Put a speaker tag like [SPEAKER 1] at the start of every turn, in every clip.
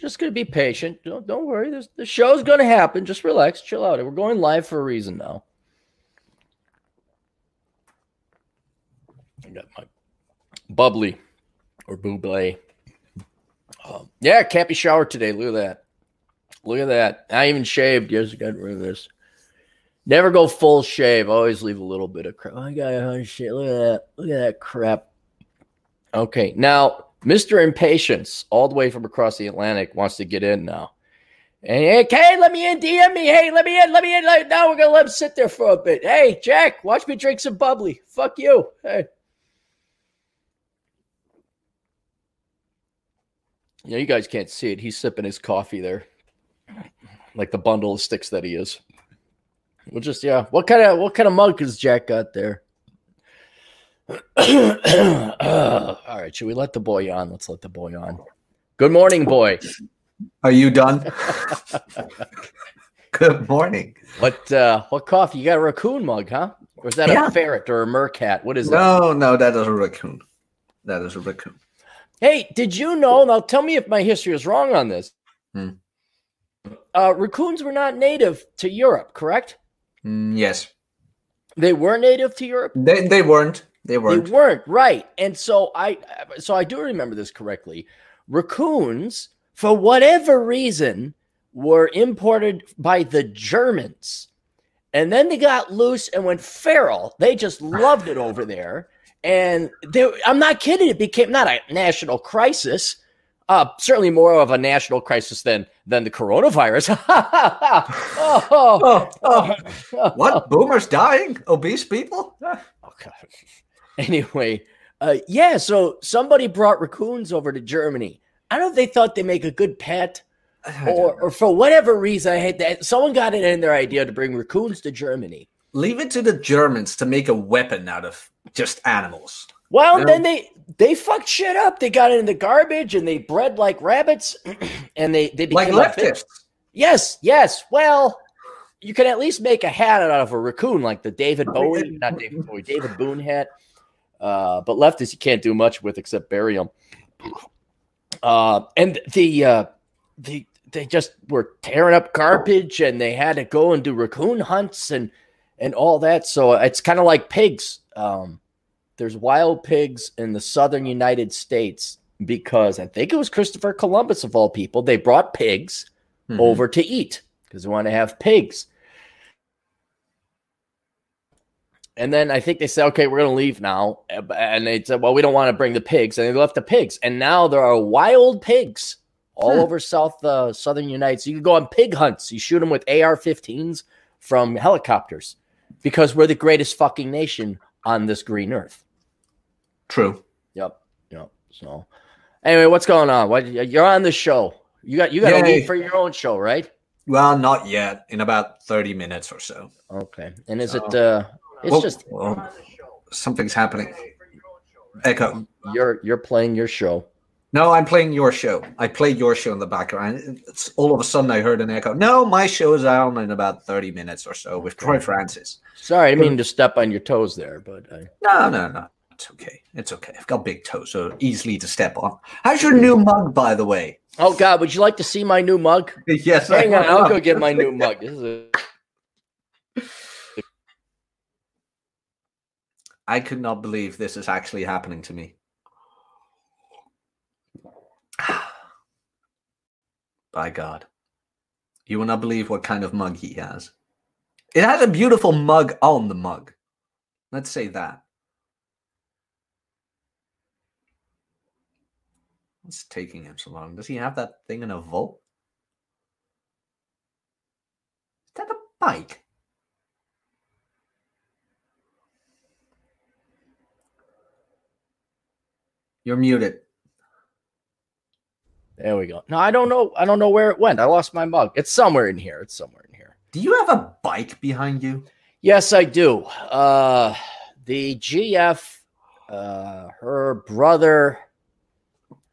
[SPEAKER 1] just gonna be patient. Don't don't worry. There's, the show's gonna happen. Just relax, chill out. We're going live for a reason now. I got my bubbly or buble. Um, yeah, Cappy shower today. Look at that. Look at that. I even shaved. Yes, I got rid of this. Never go full shave. Always leave a little bit of crap. I got oh, shit. Look at that. Look at that crap. Okay, now Mr. Impatience, all the way from across the Atlantic, wants to get in now. And hey, hey, let me in, DM me. Hey, let me in, let me in. Now we're gonna let him sit there for a bit. Hey, Jack, watch me drink some bubbly. Fuck you. Hey. Yeah, you guys can't see it. He's sipping his coffee there, like the bundle of sticks that he is. We'll just yeah. What kind of what kind of mug has Jack got there? All right, should we let the boy on? Let's let the boy on. Good morning, boy.
[SPEAKER 2] Are you done? Good morning.
[SPEAKER 1] What uh what coffee? You got a raccoon mug, huh? Or is that yeah. a ferret or a meerkat? What is
[SPEAKER 2] no, that? No, no, that is a raccoon. That is a raccoon.
[SPEAKER 1] Hey, did you know? Now tell me if my history is wrong on this. Hmm. Uh, raccoons were not native to Europe, correct?
[SPEAKER 2] Mm, yes.
[SPEAKER 1] They were native to Europe.
[SPEAKER 2] They they weren't. They weren't.
[SPEAKER 1] They weren't right. And so I so I do remember this correctly. Raccoons, for whatever reason, were imported by the Germans. And then they got loose and went feral. They just loved it over there. And they, I'm not kidding. It became not a national crisis, uh, certainly more of a national crisis than than the coronavirus.
[SPEAKER 2] oh, oh, oh. what? Boomers dying? Obese people?
[SPEAKER 1] oh, God. Anyway, uh, yeah. So somebody brought raccoons over to Germany. I don't know if they thought they make a good pet, or, or for whatever reason, I hate that someone got it in their idea to bring raccoons to Germany.
[SPEAKER 2] Leave it to the Germans to make a weapon out of just animals.
[SPEAKER 1] Well, you know? then they they fucked shit up. They got it in the garbage and they bred like rabbits, and they they
[SPEAKER 2] became like leftists.
[SPEAKER 1] Yes, yes. Well, you can at least make a hat out of a raccoon, like the David Bowie, not David Bowie, David Boone hat. Uh, but leftists you can't do much with except bury them. Uh, and the uh, the they just were tearing up garbage, and they had to go and do raccoon hunts and and all that. So it's kind of like pigs. Um, there's wild pigs in the southern United States because I think it was Christopher Columbus of all people. They brought pigs mm-hmm. over to eat because they want to have pigs. And then I think they said, okay, we're going to leave now. And they said, well, we don't want to bring the pigs. And they left the pigs. And now there are wild pigs all hmm. over South uh, Southern United. So you can go on pig hunts. You shoot them with AR 15s from helicopters because we're the greatest fucking nation on this green earth.
[SPEAKER 2] True.
[SPEAKER 1] Yep. Yep. So anyway, what's going on? What you're on the show. You got you got to leave for your own show, right?
[SPEAKER 2] Well, not yet. In about 30 minutes or so.
[SPEAKER 1] Okay. And is so, it uh it's well, just well,
[SPEAKER 2] something's happening. Echo.
[SPEAKER 1] You're you're playing your show.
[SPEAKER 2] No, I'm playing your show. I played your show in the background. It's all of a sudden I heard an echo. No, my show is on in about 30 minutes or so with Troy Francis.
[SPEAKER 1] Sorry, I mean to step on your toes there, but I...
[SPEAKER 2] no, no, no. It's okay. It's okay. I've got big toes, so easily to step on. How's your new mug, by the way?
[SPEAKER 1] Oh God, would you like to see my new mug?
[SPEAKER 2] yes.
[SPEAKER 1] Hang on, I'll go get my new mug. This is a
[SPEAKER 2] I could not believe this is actually happening to me. By God. You will not believe what kind of mug he has. It has a beautiful mug on the mug. Let's say that. What's taking him so long? Does he have that thing in a vault? Is that a bike? You're muted.
[SPEAKER 1] There we go. No, I don't know. I don't know where it went. I lost my mug. It's somewhere in here. It's somewhere in here.
[SPEAKER 2] Do you have a bike behind you?
[SPEAKER 1] Yes, I do. Uh, the GF, uh, her brother.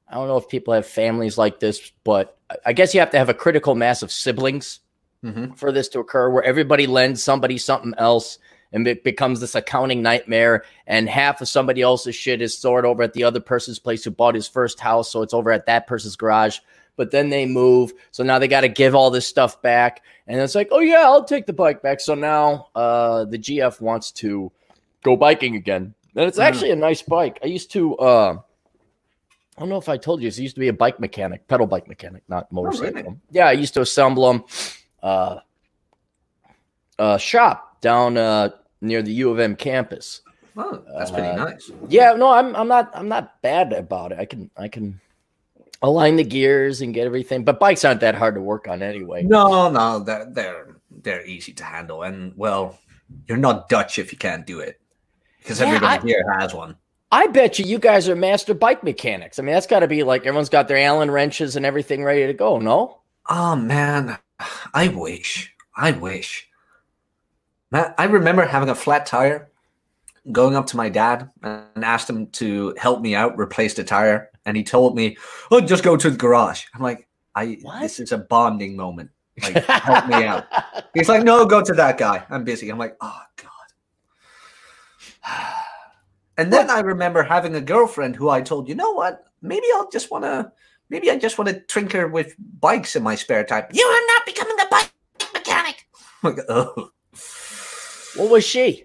[SPEAKER 1] I don't know if people have families like this, but I guess you have to have a critical mass of siblings mm-hmm. for this to occur, where everybody lends somebody something else, and it becomes this accounting nightmare. And half of somebody else's shit is stored over at the other person's place who bought his first house, so it's over at that person's garage. but then they move. So now they got to give all this stuff back. And it's like, oh, yeah, I'll take the bike back. So now uh, the GF wants to go biking again. And it's actually a nice bike. I used to, uh, I don't know if I told you, this. I used to be a bike mechanic, pedal bike mechanic, not motorcycle. really? Yeah, I used to assemble them. Uh, uh, shop down uh, near the U of M campus.
[SPEAKER 2] Oh, that's pretty uh, nice.
[SPEAKER 1] Yeah, no, I'm I'm not I'm not bad about it. I can I can align the gears and get everything, but bikes aren't that hard to work on anyway.
[SPEAKER 2] No, no, they're they're they're easy to handle, and well, you're not Dutch if you can't do it, because yeah, everybody I, here has one.
[SPEAKER 1] I bet you you guys are master bike mechanics. I mean, that's got to be like everyone's got their Allen wrenches and everything ready to go. No?
[SPEAKER 2] Oh man, I wish. I wish. I remember having a flat tire going up to my dad and asked him to help me out, replace the tire. And he told me, Oh, just go to the garage. I'm like, I what? this is a bonding moment. Like, help me out. He's like, No, go to that guy. I'm busy. I'm like, oh God. And then what? I remember having a girlfriend who I told, you know what? Maybe I'll just wanna maybe I just want to tinker with bikes in my spare time. You are not becoming a bike mechanic. like, oh.
[SPEAKER 1] What was she?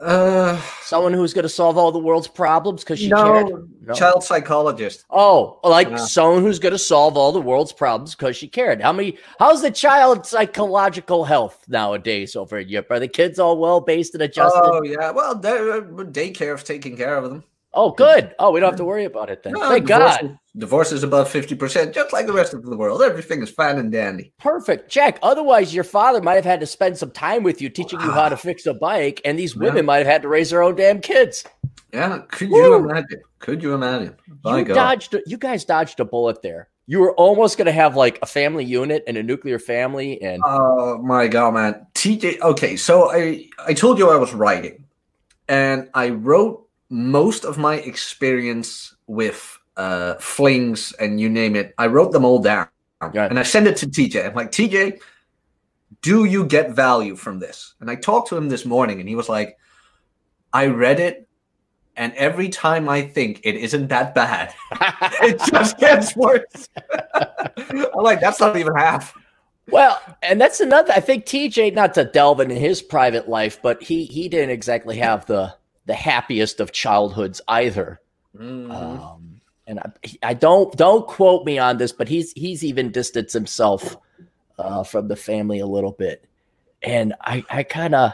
[SPEAKER 2] Uh,
[SPEAKER 1] someone who's going to solve all the world's problems because she
[SPEAKER 2] no, cared. No, child psychologist.
[SPEAKER 1] Oh, like yeah. someone who's going to solve all the world's problems because she cared. How many? How's the child psychological health nowadays over in Europe? Are the kids all well based and adjusted?
[SPEAKER 2] Oh yeah, well, uh, daycare is taking care of them.
[SPEAKER 1] Oh, good. Oh, we don't have to worry about it then. No, Thank
[SPEAKER 2] divorce,
[SPEAKER 1] God.
[SPEAKER 2] Divorce is above 50%, just like the rest of the world. Everything is fine and dandy.
[SPEAKER 1] Perfect. Jack. Otherwise, your father might have had to spend some time with you teaching you how to ah. fix a bike, and these women yeah. might have had to raise their own damn kids.
[SPEAKER 2] Yeah. Could Woo! you imagine? Could you imagine?
[SPEAKER 1] By you God. dodged you guys dodged a bullet there. You were almost going to have like a family unit and a nuclear family and
[SPEAKER 2] Oh my god, man. TJ Okay, so I I told you I was writing. And I wrote most of my experience with uh, flings and you name it, I wrote them all down and I sent it to TJ. I'm like, TJ, do you get value from this? And I talked to him this morning and he was like, I read it and every time I think it isn't that bad, it just gets worse. I'm like, that's not even half.
[SPEAKER 1] Well, and that's another. I think TJ, not to delve into his private life, but he he didn't exactly have the the happiest of childhoods either. Mm-hmm. Um, and I, I, don't don't quote me on this, but he's he's even distanced himself uh, from the family a little bit, and I I kind of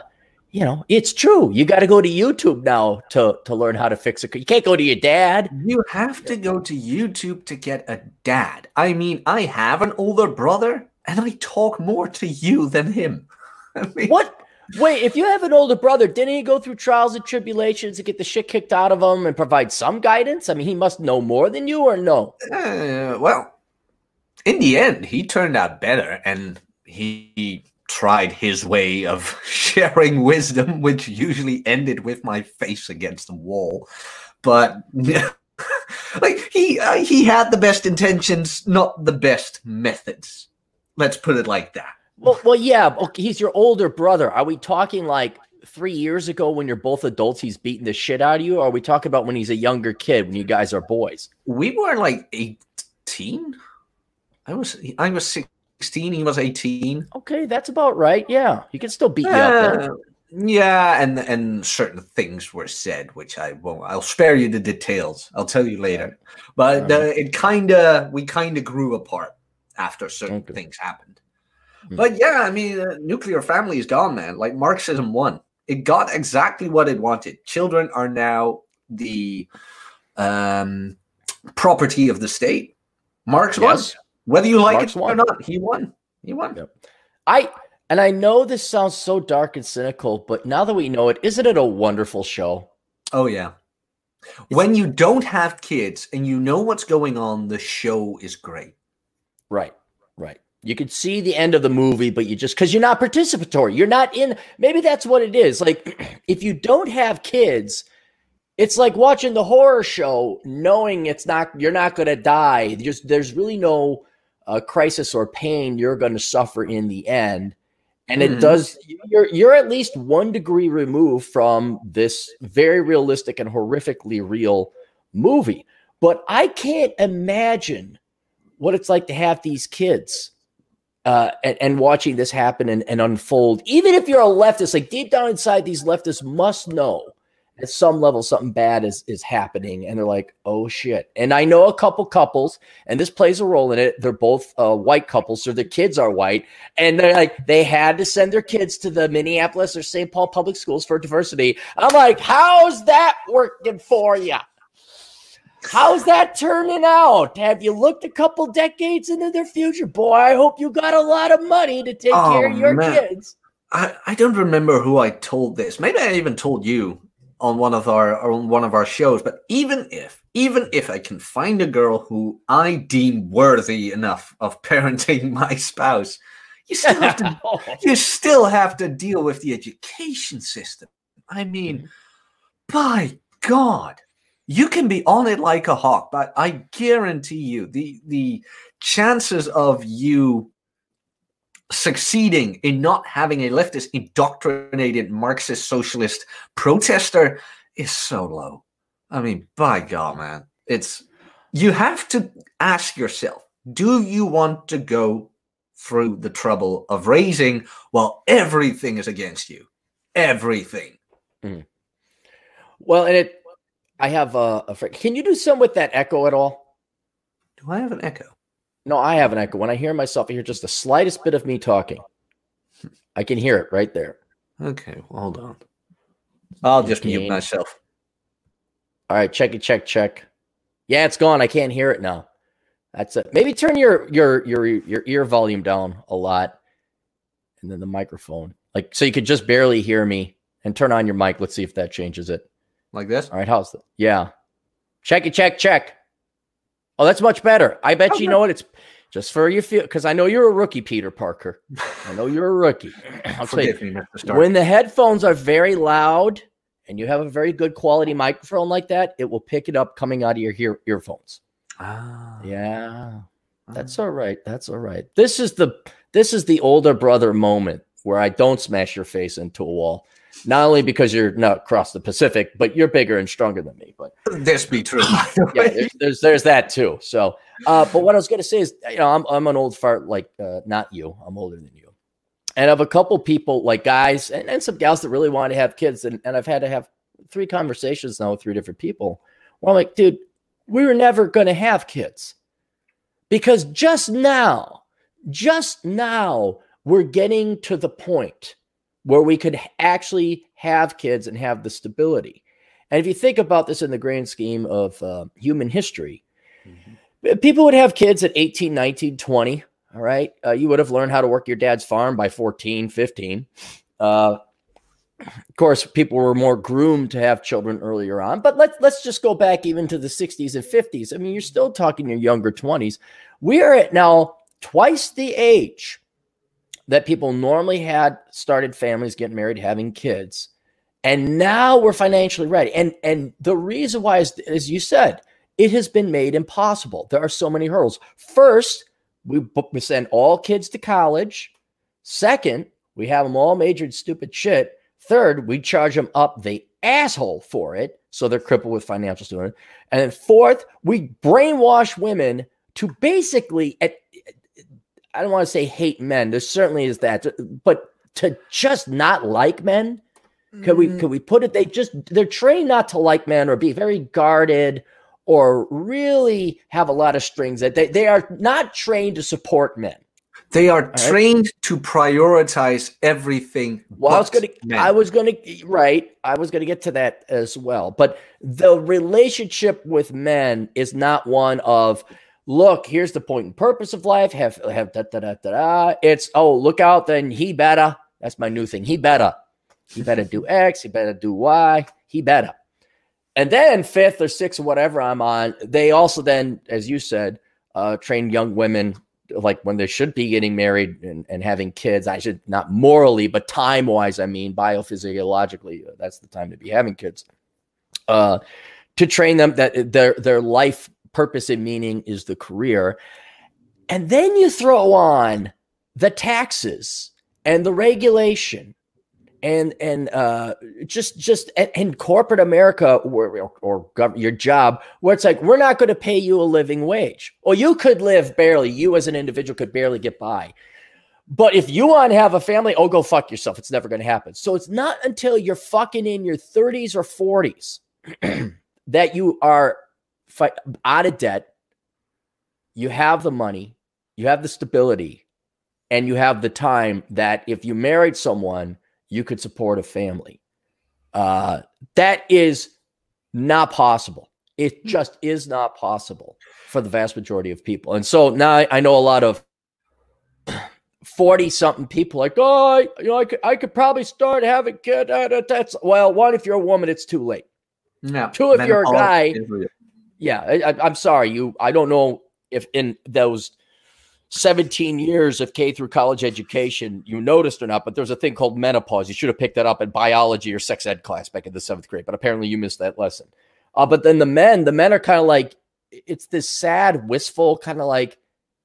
[SPEAKER 1] you know it's true. You got to go to YouTube now to to learn how to fix it. You can't go to your dad.
[SPEAKER 2] You have to go to YouTube to get a dad. I mean, I have an older brother, and I talk more to you than him.
[SPEAKER 1] I mean, what Wait, if you have an older brother, didn't he go through trials and tribulations to get the shit kicked out of him and provide some guidance? I mean, he must know more than you, or no?
[SPEAKER 2] Uh, well, in the end, he turned out better, and he tried his way of sharing wisdom, which usually ended with my face against the wall. But like he uh, he had the best intentions, not the best methods. Let's put it like that.
[SPEAKER 1] Well, well, yeah. Okay, he's your older brother. Are we talking like three years ago when you're both adults? He's beating the shit out of you. Or are we talking about when he's a younger kid when you guys are boys?
[SPEAKER 2] We were like eighteen. I was I was sixteen. He was eighteen.
[SPEAKER 1] Okay, that's about right. Yeah, he can still beat you up.
[SPEAKER 2] There. Yeah, and and certain things were said, which I won't. I'll spare you the details. I'll tell you later. But uh, it kind of we kind of grew apart after certain okay. things happened. Hmm. But yeah, I mean, uh, nuclear family is gone, man. Like Marxism won. It got exactly what it wanted. Children are now the um, property of the state. Marx yes. won. Whether you like Marx it won. or not, he won. He won. Yep.
[SPEAKER 1] I and I know this sounds so dark and cynical, but now that we know it, isn't it a wonderful show?
[SPEAKER 2] Oh yeah. When you don't have kids and you know what's going on, the show is great.
[SPEAKER 1] Right. Right. You could see the end of the movie, but you just because you're not participatory, you're not in. Maybe that's what it is. Like, if you don't have kids, it's like watching the horror show, knowing it's not you're not going to die. There's there's really no uh, crisis or pain you're going to suffer in the end, and mm-hmm. it does. You're you're at least one degree removed from this very realistic and horrifically real movie. But I can't imagine what it's like to have these kids uh, and, and, watching this happen and, and, unfold. Even if you're a leftist, like deep down inside, these leftists must know at some level something bad is is happening, and they're like, "Oh shit!" And I know a couple couples, and this plays a role in it. They're both uh, white couples, so their kids are white, and they're like, they had to send their kids to the Minneapolis or St. Paul public schools for diversity. I'm like, how's that working for you? How's that turning out? Have you looked a couple decades into their future? Boy, I hope you got a lot of money to take oh, care of your man. kids.
[SPEAKER 2] I, I don't remember who I told this. Maybe I even told you on one of our on one of our shows. But even if even if I can find a girl who I deem worthy enough of parenting my spouse, you still have to you still have to deal with the education system. I mean, mm-hmm. by God, you can be on it like a hawk, but I guarantee you the the chances of you succeeding in not having a leftist indoctrinated Marxist socialist protester is so low. I mean, by God, man, it's you have to ask yourself: Do you want to go through the trouble of raising while everything is against you? Everything. Mm.
[SPEAKER 1] Well, and it I have a, a Can you do some with that echo at all?
[SPEAKER 2] Do I have an echo?
[SPEAKER 1] No, I have an echo. When I hear myself, I hear just the slightest bit of me talking. Hmm. I can hear it right there.
[SPEAKER 2] Okay, well, hold on. I'll just mute myself.
[SPEAKER 1] All right, check it, check, check. Yeah, it's gone. I can't hear it now. That's it. Maybe turn your your your your ear volume down a lot, and then the microphone, like so you could just barely hear me. And turn on your mic. Let's see if that changes it.
[SPEAKER 2] Like this?
[SPEAKER 1] All right, how's that? Yeah. Check it, check, check. Oh, that's much better. I bet okay. you know what it's just for you feel because I know you're a rookie, Peter Parker. I know you're a rookie. I'll tell you, when the headphones are very loud and you have a very good quality microphone like that, it will pick it up coming out of your ear- earphones. Ah, yeah, that's all right. That's all right. This is the this is the older brother moment where I don't smash your face into a wall not only because you're not across the Pacific, but you're bigger and stronger than me. But
[SPEAKER 2] this be true.
[SPEAKER 1] yeah, there's, there's, there's that too. So, uh, but what I was going to say is, you know, I'm I'm an old fart like uh, not you. I'm older than you, and of a couple people like guys and, and some gals that really want to have kids, and and I've had to have three conversations now with three different people. Where I'm like, dude, we were never going to have kids because just now, just now, we're getting to the point where we could actually have kids and have the stability. And if you think about this in the grand scheme of uh, human history, mm-hmm. people would have kids at 18, 19, 20. All right. Uh, you would have learned how to work your dad's farm by 14, 15. Uh, of course, people were more groomed to have children earlier on, but let's let's just go back even to the 60s and 50s. I mean, you're still talking your younger 20s. We are at now twice the age that people normally had started families, getting married, having kids. And now we're financially ready. And and the reason why is as you said, it has been made impossible. There are so many hurdles. First, we, we send all kids to college. Second, we have them all majored stupid shit. Third, we charge them up the asshole for it. So they're crippled with financial student. And then fourth, we brainwash women to basically at I don't want to say hate men. There certainly is that, but to just not like men, could we mm. could we put it? They just they're trained not to like men or be very guarded or really have a lot of strings. That they they are not trained to support men.
[SPEAKER 2] They are trained to prioritize everything.
[SPEAKER 1] Well, I was going to, I was going to, right. I was going to get to that as well. But the relationship with men is not one of look, here's the point and purpose of life. Have have da da da da. da. It's oh, look out, then he better. That's my new thing. He better. He better do X. He better do Y. He better. And then fifth or sixth or whatever I'm on, they also then, as you said, uh, train young women like when they should be getting married and, and having kids. I should not morally, but time wise, I mean biophysiologically, uh, that's the time to be having kids. Uh, to train them that their their life purpose and meaning is the career. And then you throw on the taxes and the regulation and and uh, just just in corporate America or, or, or gov- your job where it's like we're not going to pay you a living wage, or you could live barely. You as an individual could barely get by. But if you want to have a family, oh, go fuck yourself. It's never going to happen. So it's not until you're fucking in your 30s or 40s that you are fi- out of debt. You have the money, you have the stability, and you have the time that if you married someone, you could support a family. Uh, that is not possible. It hmm. just is not possible for the vast majority of people. And so now I, I know a lot of 40 something people like, oh, I, you know, I could, I could probably start having kids. That's well, one, if you're a woman, it's too late.
[SPEAKER 2] No.
[SPEAKER 1] Two, if you're a guy. Yeah. I, I'm sorry. You, I don't know if in those 17 years of K through college education, you noticed or not, but there's a thing called menopause. You should have picked that up in biology or sex ed class back in the seventh grade, but apparently you missed that lesson. Uh, but then the men, the men are kind of like, it's this sad, wistful kind of like,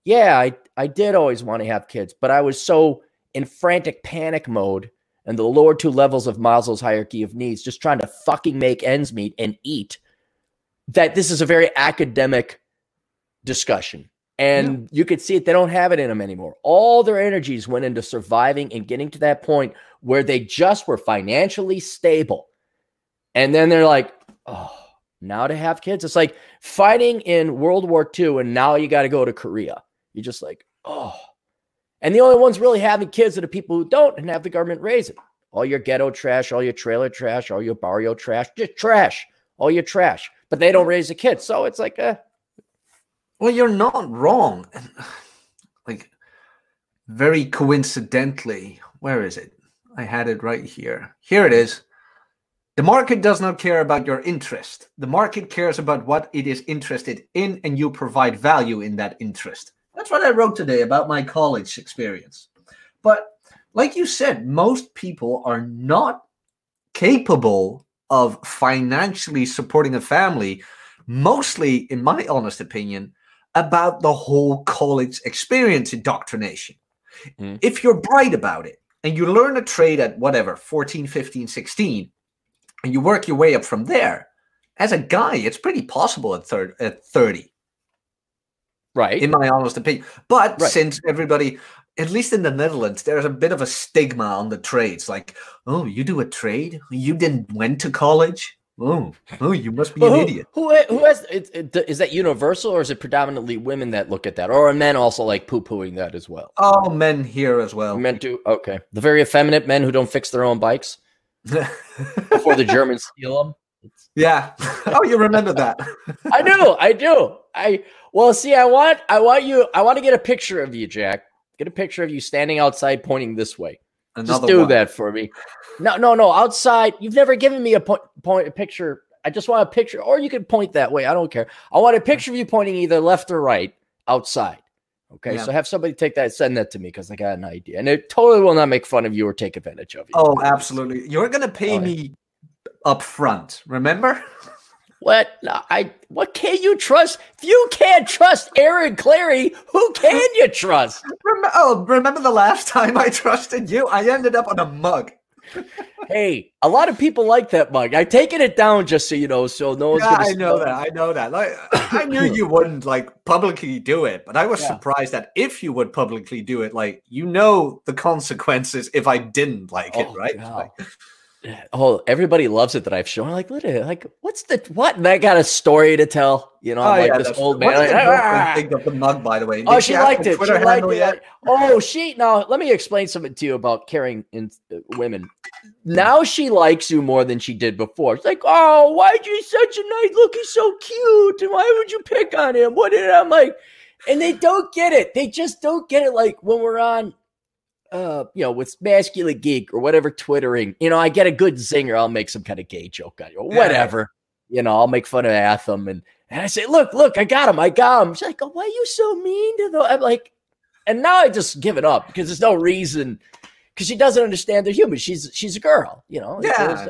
[SPEAKER 1] yeah, I, I did always want to have kids, but I was so in frantic panic mode and the lower two levels of Maslow's hierarchy of needs, just trying to fucking make ends meet and eat, that this is a very academic discussion and yeah. you could see it. They don't have it in them anymore. All their energies went into surviving and getting to that point where they just were financially stable. And then they're like, oh, now to have kids. It's like fighting in World War II, and now you got to go to Korea. You're just like, oh. And the only ones really having kids are the people who don't and have the government raise it. All your ghetto trash, all your trailer trash, all your barrio trash, just trash, all your trash. But they don't raise the kids. So it's like, uh,
[SPEAKER 2] well, you're not wrong. Like, very coincidentally, where is it? I had it right here. Here it is. The market does not care about your interest. The market cares about what it is interested in, and you provide value in that interest. That's what I wrote today about my college experience. But like you said, most people are not capable of financially supporting a family, mostly, in my honest opinion, about the whole college experience indoctrination. Mm. If you're bright about it and you learn a trade at whatever, 14, 15, 16, and you work your way up from there, as a guy, it's pretty possible at, third, at 30.
[SPEAKER 1] Right.
[SPEAKER 2] In my honest opinion. But right. since everybody, at least in the Netherlands, there's a bit of a stigma on the trades. Like, oh, you do a trade? You didn't went to college? Oh, oh, you must be well, an
[SPEAKER 1] who,
[SPEAKER 2] idiot.
[SPEAKER 1] Who, who has it, it, is that universal, or is it predominantly women that look at that, or are men also like poo pooing that as well?
[SPEAKER 2] Oh, men here as well.
[SPEAKER 1] Men do. Okay, the very effeminate men who don't fix their own bikes before the Germans steal them.
[SPEAKER 2] Yeah. Oh, you remember that?
[SPEAKER 1] I do. I do. I well, see, I want, I want you, I want to get a picture of you, Jack. Get a picture of you standing outside, pointing this way. Another Just do one. that for me. No, no, no. Outside, you've never given me a point, point a picture. I just want a picture, or you can point that way. I don't care. I want a picture of you pointing either left or right outside. Okay, yeah. so have somebody take that, send that to me because I got an idea, and it totally will not make fun of you or take advantage of you.
[SPEAKER 2] Oh, absolutely. You're gonna pay oh, me up front. Remember?
[SPEAKER 1] What I what can you trust? If you can't trust Aaron Clarey, who can you trust?
[SPEAKER 2] oh, remember the last time I trusted you? I ended up on a mug.
[SPEAKER 1] hey, a lot of people like that mug. I've taken it down just so you know, so no one's
[SPEAKER 2] yeah, gonna. I know that. I know that. Like, I knew you wouldn't like publicly do it, but I was yeah. surprised that if you would publicly do it, like you know the consequences if I didn't like oh, it, right? Like,
[SPEAKER 1] oh, everybody loves it that I've shown. Like, at like, what's the what? And I got a story to tell. You know, I'm oh, like yeah, this old man. Like,
[SPEAKER 2] ah! think of the mug, by the way.
[SPEAKER 1] Did oh, she, liked it. Twitter she liked it. Yet? Oh, she now let me explain something to you about caring in uh, women. Now she likes you more than she did before. It's like, oh, why'd you such a nice look? He's so cute, and why would you pick on him? What did I'm like? And they don't get it. They just don't get it. Like when we're on uh, you know, with masculine geek or whatever twittering, you know, I get a good zinger, I'll make some kind of gay joke on you, or whatever. Yeah. You know, I'll make fun of Atham and and I say, look, look, I got him, I got him. She's like, oh, why are you so mean to them? I'm like, and now I just give it up because there's no reason because she doesn't understand they're human. She's she's a girl, you know.
[SPEAKER 2] Yeah.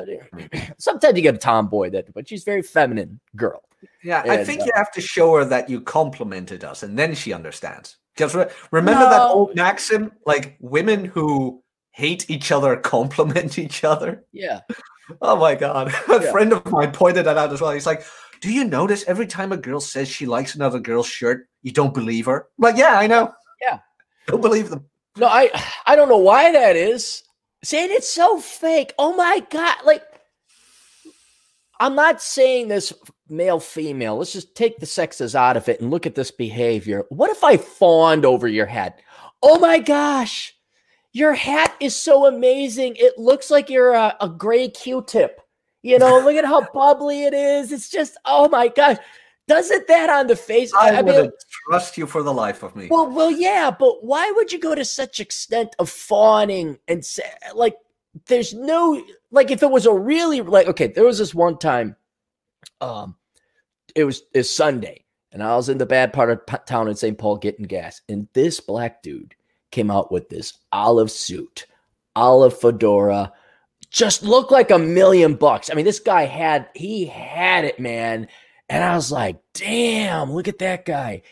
[SPEAKER 1] Sometimes you get a tomboy that, but she's very feminine girl.
[SPEAKER 2] Yeah, and, I think uh, you have to show her that you complimented us, and then she understands. Because remember no. that old maxim, like women who hate each other, compliment each other.
[SPEAKER 1] Yeah.
[SPEAKER 2] Oh my god. A
[SPEAKER 1] Yeah.
[SPEAKER 2] friend of mine pointed that out as well. He's like, Do you notice every time a girl says she likes another girl's shirt, you don't believe her? I'm like, yeah, I know.
[SPEAKER 1] Yeah.
[SPEAKER 2] Don't believe them.
[SPEAKER 1] No, I I don't know why that is. Saying it's so fake. Oh my god! Like, I'm not saying this male female. Let's just take the sexes out of it and look at this behavior. What if I fawned over your hat? Oh my gosh, your hat is so amazing. It looks like you're a, a gray Q-tip. You know, look at how bubbly it is. It's just oh my gosh. Doesn't that on the face?
[SPEAKER 2] I,
[SPEAKER 1] I
[SPEAKER 2] wouldn't trust you for the life of me.
[SPEAKER 1] well, well, yeah, but why would you go to such extent of fawning and say like there's no like if it was a really like okay, there was this one time, um, it was it's Sunday and I was in the bad part of town in St. Paul getting gas, and this black dude came out with this olive suit, olive fedora, just looked like a million bucks. I mean, this guy had he had it, man. And I was like, damn, look at that guy.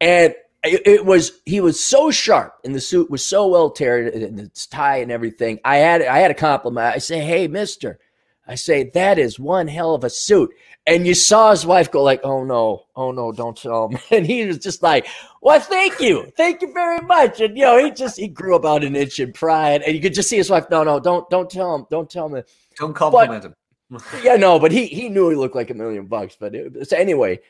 [SPEAKER 1] And it, it was he was so sharp and the suit was so well tailored and its tie and everything. I had I had a compliment. I say, hey, mister. I say, that is one hell of a suit. And you saw his wife go like, oh no, oh no, don't tell him. And he was just like, well, thank you. Thank you very much. And you know, he just he grew about an inch in pride. And you could just see his wife, no, no, don't don't tell him. Don't tell him.
[SPEAKER 2] Don't compliment him.
[SPEAKER 1] Yeah, no, but he he knew he looked like a million bucks. But it, so anyway,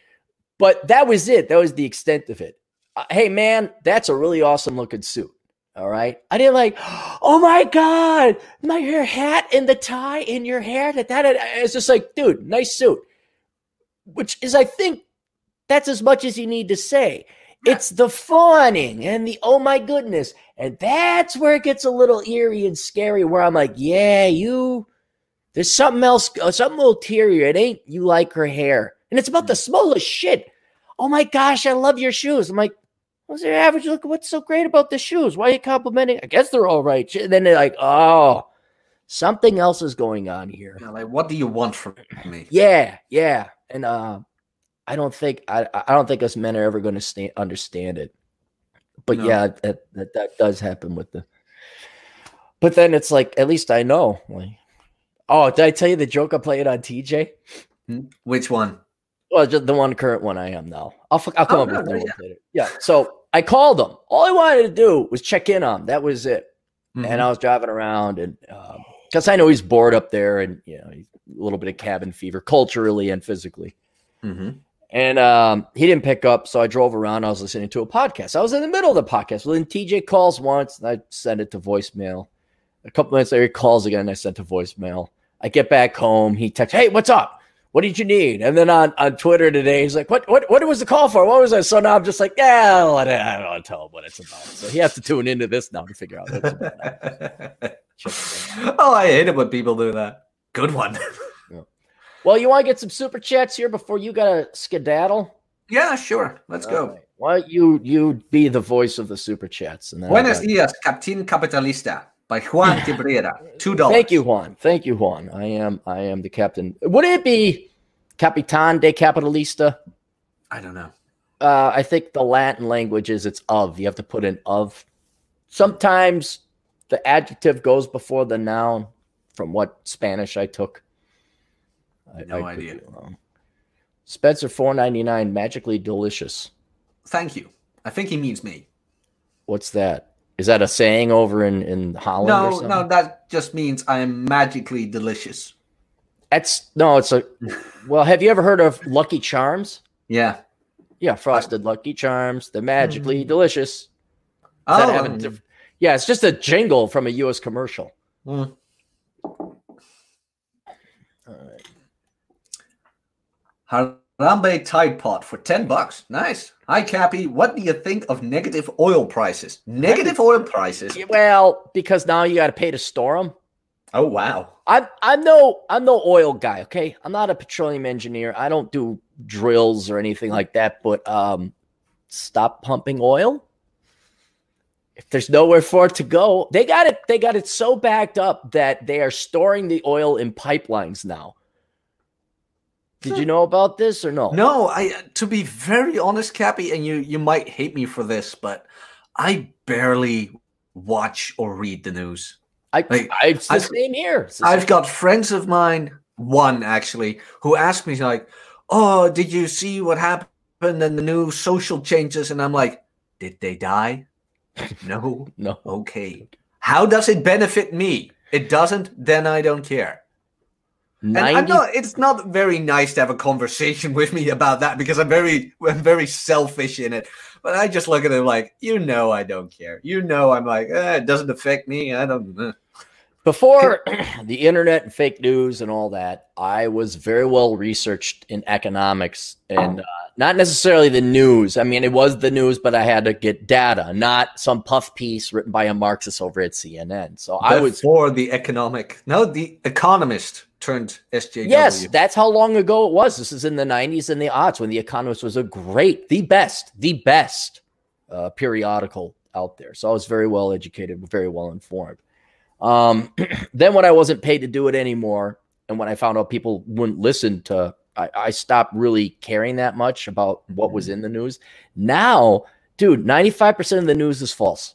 [SPEAKER 1] but that was it. That was the extent of it. Uh, hey, man, that's a really awesome looking suit. All right, I didn't like. Oh my god, my your hat and the tie in your hair. That that it's just like, dude, nice suit. Which is, I think, that's as much as you need to say. It's the fawning and the oh my goodness, and that's where it gets a little eerie and scary. Where I'm like, yeah, you there's something else, uh, something ulterior. It ain't you like her hair. And it's about the smallest shit. Oh my gosh, I love your shoes. I'm like, what's your average? Look, what's so great about the shoes? Why are you complimenting? I guess they're all right. And then they're like, oh, something else is going on here.
[SPEAKER 2] Yeah, like, what do you want from me?
[SPEAKER 1] Yeah, yeah. And uh, I don't think I, I don't think us men are ever going to sta- understand it. But
[SPEAKER 2] No.
[SPEAKER 1] yeah, that, that that does happen with the. But then it's like, at least I know. Like, oh, did I tell you the joke I played on TJ?
[SPEAKER 2] Hmm? Which one?
[SPEAKER 1] Well, just the one current one I am now. I'll I'll come
[SPEAKER 2] Oh,
[SPEAKER 1] up
[SPEAKER 2] no,
[SPEAKER 1] with that one
[SPEAKER 2] yeah.
[SPEAKER 1] later. Yeah. So I called him. All I wanted to do was check in on him. That was it.
[SPEAKER 2] Mhm.
[SPEAKER 1] And I was driving around, and because I know he's bored up there, and you know, he's a little bit of cabin fever, culturally and physically.
[SPEAKER 2] Mhm.
[SPEAKER 1] And um, he didn't pick up, so I drove around. I was listening to a podcast. I was in the middle of the podcast. Well, then TJ calls once, and I send it to voicemail. A couple minutes later, he calls again. And I sent to voicemail. I get back home. He texts, "Hey, what's up? What did you need?" And then on, on Twitter today, he's like, "What? What? What was the call for? What was it?" So now I'm just like, "Yeah, let it- I don't want to tell him what it's about." So he has to tune into this now to figure out what it's about.
[SPEAKER 2] oh, I hate it when people do that. Good one.
[SPEAKER 1] Well, you want to get some super chats here before you got to skedaddle?
[SPEAKER 2] yeah, sure. Let's
[SPEAKER 1] All
[SPEAKER 2] go.
[SPEAKER 1] right. Why don't you you be the voice of the super chats? And then
[SPEAKER 2] Buenos
[SPEAKER 1] go-
[SPEAKER 2] dias, Captain Capitalista by Juan Cabrera. Two dollars.
[SPEAKER 1] Thank you, Juan. Thank you, Juan. I am I am the captain. Would it be Capitan de Capitalista?
[SPEAKER 2] I don't know.
[SPEAKER 1] Uh, I think the Latin language is it's of. You have to put in of. Sometimes the adjective goes before the noun. From what Spanish I took. I,
[SPEAKER 2] No
[SPEAKER 1] I
[SPEAKER 2] idea.
[SPEAKER 1] Spencer four ninety nine, magically delicious.
[SPEAKER 2] Thank you. I think he means me.
[SPEAKER 1] What's that? Is that a saying over in in Holland? or
[SPEAKER 2] No,
[SPEAKER 1] something?
[SPEAKER 2] no, that just means I am magically delicious.
[SPEAKER 1] That's no. It's a. Well, have you ever heard of Lucky Charms?
[SPEAKER 2] Yeah.
[SPEAKER 1] Yeah, frosted Lucky Charms. They're magically
[SPEAKER 2] Mhm.
[SPEAKER 1] delicious.
[SPEAKER 2] Oh,
[SPEAKER 1] Instead of having diff- yeah, it's just a jingle from a U.S. commercial.
[SPEAKER 2] mm.
[SPEAKER 1] All right.
[SPEAKER 2] Harambe Tide Pod for 10 bucks. Nice. Hi, Cappy. What do you think of negative oil prices? Negative oil prices?
[SPEAKER 1] Well, because now you got to pay to store them.
[SPEAKER 2] Oh, wow.
[SPEAKER 1] I'm I'm no I'm no oil guy. Okay, I'm not a petroleum engineer. I don't do drills or anything like that. But um, stop pumping oil. If there's nowhere for it to go, they got it. They got it so backed up that they are storing the oil in pipelines now. Did you know about this or no?
[SPEAKER 2] No, I to be very honest, Cappy, and you you might hate me for this, but I barely watch or read the news.
[SPEAKER 1] I,
[SPEAKER 2] Like,
[SPEAKER 1] I it's the
[SPEAKER 2] I've-
[SPEAKER 1] same here. The
[SPEAKER 2] I've
[SPEAKER 1] same-
[SPEAKER 2] got friends of mine, one actually, who asked me like, "Oh, did you see what happened and the new social changes?" And I'm like, "Did they die?" no.
[SPEAKER 1] no.
[SPEAKER 2] Okay. How does it benefit me? It doesn't. Then I don't care. And I'm not, it's not very nice to have a conversation with me about that because I'm very, I'm very selfish in it. But I just look at it like, you know, I don't care. You know, I'm like, eh, it doesn't affect me. I don't. eh."
[SPEAKER 1] Before the internet and fake news and all that, I was very well researched in economics and uh, not necessarily the news. I mean, it was the news, but I had to get data, not some puff piece written by a Marxist over at CNN. So I was,
[SPEAKER 2] for the economic. No, the Economist turned SJW.
[SPEAKER 1] yes, that's how long ago it was. This is in the 90s and the aughts when The Economist was a great, the best, the best uh, periodical out there. So I was very well educated, very well informed. Um, then when I wasn't paid to do it anymore, and when I found out people wouldn't listen to, I, I stopped really caring that much about what was in the news. Now, dude, 95% of the news is false.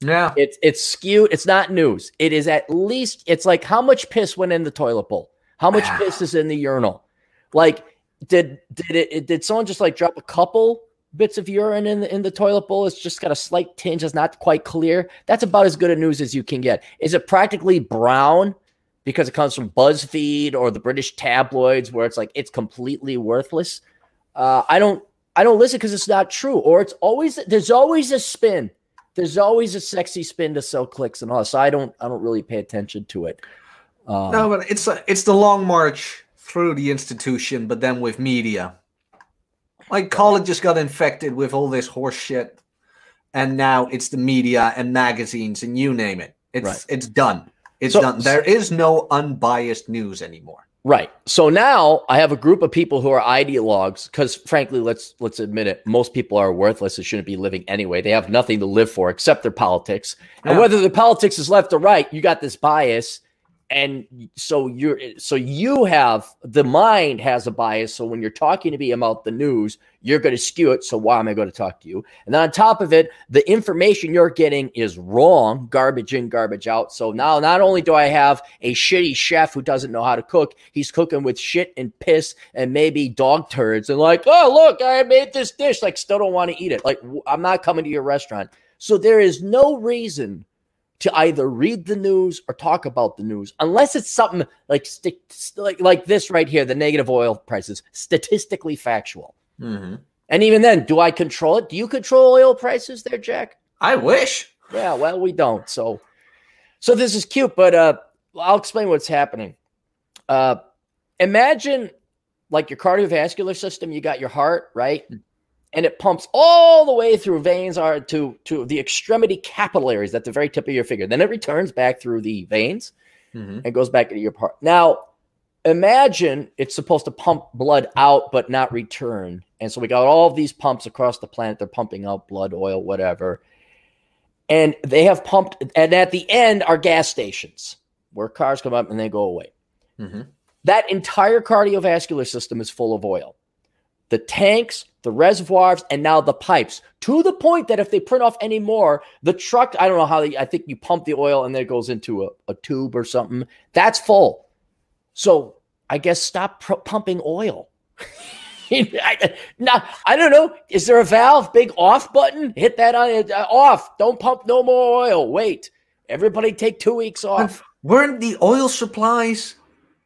[SPEAKER 2] yeah.
[SPEAKER 1] It's it's skewed. It's not news. It is at least. It's like how much piss went in the toilet bowl. How much piss is in the urinal? Like did did it? Did someone just like drop a couple bits of urine in the in the toilet bowl? It's just got a slight tinge. It's not quite clear. That's about as good a news as you can get. Is it practically brown? Because it comes from BuzzFeed or the British tabloids, where it's like it's completely worthless. Uh, I don't, I don't listen because it's not true, or it's always there's always a spin there's always a sexy spin to sell clicks and all. So I don't I don't really pay attention to it. Um,
[SPEAKER 2] No, but it's a, it's the long march through the institution, but then with media. Like just got infected with all this horse shit, and now it's the media and magazines and you name it. It's
[SPEAKER 1] Right.
[SPEAKER 2] it's done. It's
[SPEAKER 1] So-
[SPEAKER 2] done. There is no unbiased news anymore.
[SPEAKER 1] Right. So now I have a group of people who are ideologues because frankly, let's let's admit it, most people are worthless and shouldn't be living anyway. They have nothing to live for except their politics. And whether the politics is left or right, you got this bias. And so you're eh, so you have the mind has a bias. So when you're talking to me about the news, you're going to skew it. So why am I going to talk to you? And then on top of it, the information you're getting is wrong, garbage in, garbage out. So now not only do I have a shitty chef who doesn't know how to cook, he's cooking with shit and piss and maybe dog turds and like, oh look, I made this dish. Like, still don't want to eat it. Like, i'm not coming to your restaurant. So there is no reason to either read the news or talk about the news unless it's something like stick like like this right here, the negative oil prices, statistically factual.
[SPEAKER 2] Mm-hmm.
[SPEAKER 1] And even then, do I control it? Do you control oil prices there, Jack?
[SPEAKER 2] I wish.
[SPEAKER 1] Yeah, well, we don't. So, so this is cute, but uh, I'll explain what's happening. Uh, imagine like your cardiovascular system. You got your heart, right? And it pumps all the way through veins are to to the extremity capillaries at the very tip of your finger. Then it returns back through the veins
[SPEAKER 2] Mm-hmm.
[SPEAKER 1] and goes back into your part. Now, imagine it's supposed to pump blood out but not return. And so we got all these pumps across the planet. They're pumping out blood, oil, whatever. And they have pumped, and at the end are gas stations where cars come up and they go away.
[SPEAKER 2] Mm-hmm.
[SPEAKER 1] That entire cardiovascular system is full of oil. The tanks, the reservoirs, and now the pipes to the point that if they print off any more, the truck, I don't know how they, I think you pump the oil and then it goes into a, a tube or something. That's full. So I guess stop pr- pumping oil. I, now, I don't know. Is there a valve, big off button? Hit that on. Uh, off. Don't pump no more oil. Wait. Everybody take two weeks off.
[SPEAKER 2] Weren't the oil supplies?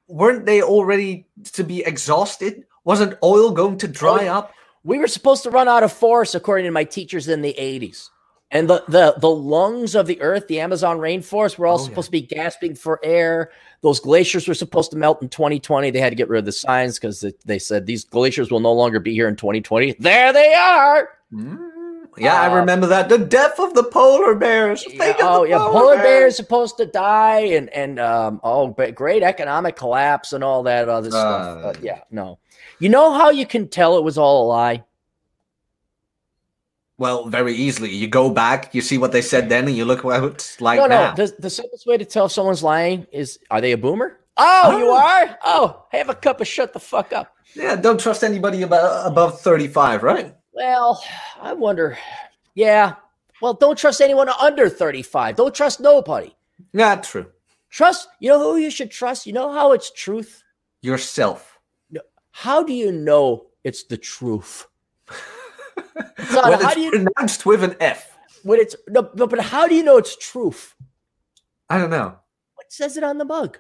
[SPEAKER 2] Weren't they already to be exhausted? Wasn't oil going to dry up?
[SPEAKER 1] We were supposed to run out of force, according to my teachers in the 80s. And the, the, the lungs of the earth, the Amazon rainforest, were all
[SPEAKER 2] Oh, yeah.
[SPEAKER 1] supposed to be gasping for air. Those glaciers were supposed to melt in 2020. They had to get rid of the signs because they, said these glaciers will no longer be here in 2020. There they are.
[SPEAKER 2] Mm, yeah, I
[SPEAKER 1] Uh,
[SPEAKER 2] remember that. The death of the polar bears.
[SPEAKER 1] Yeah, oh yeah,
[SPEAKER 2] polar
[SPEAKER 1] polar
[SPEAKER 2] bears.
[SPEAKER 1] bears supposed to die, and and um oh, great economic collapse and all that other stuff.
[SPEAKER 2] Uh.
[SPEAKER 1] But yeah, no. You know how you can tell it was all a lie?
[SPEAKER 2] Well, very easily. You go back, you see what they said then, and you look what it's like
[SPEAKER 1] no,
[SPEAKER 2] now.
[SPEAKER 1] no. The, the simplest way to tell if someone's lying is are they a boomer? Oh, you
[SPEAKER 2] Oh.
[SPEAKER 1] are? Oh, have a cup of shut the fuck up.
[SPEAKER 2] Yeah, don't trust anybody above, above 35, right?
[SPEAKER 1] Well, I wonder. Yeah. Well, don't trust anyone under 35. Don't trust nobody.
[SPEAKER 2] Not true.
[SPEAKER 1] Trust, you know who you should trust? You know how it's truth?
[SPEAKER 2] Yourself.
[SPEAKER 1] How do you know it's the truth? Son,
[SPEAKER 2] when
[SPEAKER 1] how
[SPEAKER 2] it's
[SPEAKER 1] do you
[SPEAKER 2] pronounced with an F.
[SPEAKER 1] when it's no, no, but how do you know it's truth?
[SPEAKER 2] I don't know.
[SPEAKER 1] What says it on the mug?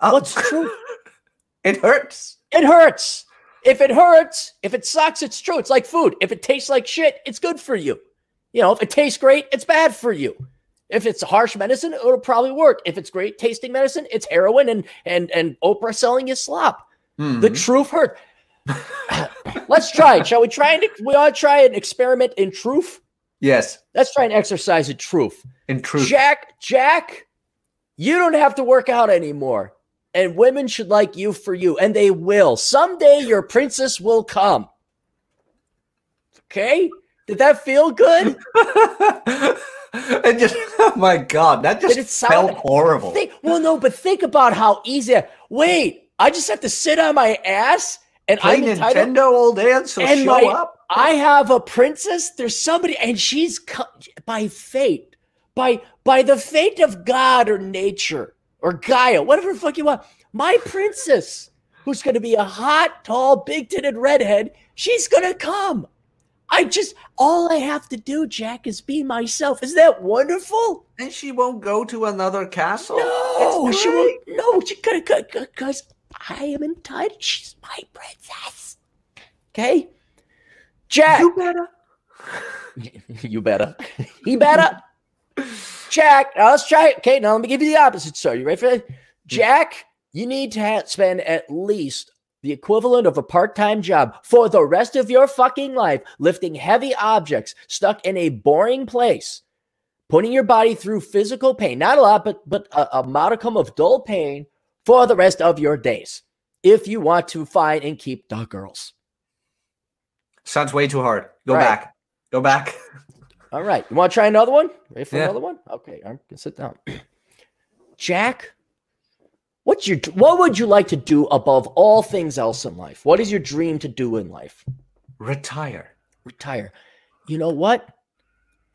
[SPEAKER 2] Oh,
[SPEAKER 1] What's truth?
[SPEAKER 2] it hurts.
[SPEAKER 1] It hurts. If it hurts, if it sucks, it's true. It's like food. If it tastes like shit, it's good for you. You know, if it tastes great, it's bad for you. If it's harsh medicine, it'll probably work. If it's great tasting medicine, it's heroin and and and Oprah selling you slop.
[SPEAKER 2] Mhm.
[SPEAKER 1] The truth hurt. Let's try it. Shall we try and we ought to try an experiment in truth?
[SPEAKER 2] yes,
[SPEAKER 1] Let's try an exercise in truth.
[SPEAKER 2] in truth.
[SPEAKER 1] Jack, Jack, you don't have to work out anymore. And women should like you for you, and they will. Someday your princess will come. Okay? Did that feel good?
[SPEAKER 2] and just, oh my God, that just
[SPEAKER 1] Did it sound-
[SPEAKER 2] felt horrible.
[SPEAKER 1] Think, well, no, but think about how easy. Wait, I just have to sit on my ass and
[SPEAKER 2] Play
[SPEAKER 1] I'm entitled.
[SPEAKER 2] Nintendo day and so
[SPEAKER 1] And
[SPEAKER 2] show
[SPEAKER 1] my-
[SPEAKER 2] up.
[SPEAKER 1] I have a princess. There's somebody, and she's by fate, by by the fate of God or nature or Gaia, whatever the fuck you want. My princess, who's going to be a hot, tall, big-titted redhead, she's going to come. I just all I have to do, Jack, is be myself. Is that wonderful?
[SPEAKER 2] And she won't go to another castle.
[SPEAKER 1] No, she won't. No, she could have because I am entitled. She's my princess. Okay, Jack.
[SPEAKER 2] You better.
[SPEAKER 1] You better. he better. Jack, now let's try it. Okay, now let me give you the opposite. So, you ready for that? Hmm. Jack, you need to ha- spend at least the equivalent of a part time job for the rest of your fucking life lifting heavy objects stuck in a boring place, putting your body through physical pain. Not a lot, but, but a, a modicum of dull pain for the rest of your days if you want to find and keep the girls.
[SPEAKER 2] Sounds way too hard. Go
[SPEAKER 1] Right.
[SPEAKER 2] back. Go back.
[SPEAKER 1] All right. You want to try another one? Ready for
[SPEAKER 2] Yeah.
[SPEAKER 1] another one? Okay. I'm gonna sit down. Jack, what's your what would you like to do above all things else in life? What is your dream to do in life?
[SPEAKER 2] Retire.
[SPEAKER 1] Retire. You know what?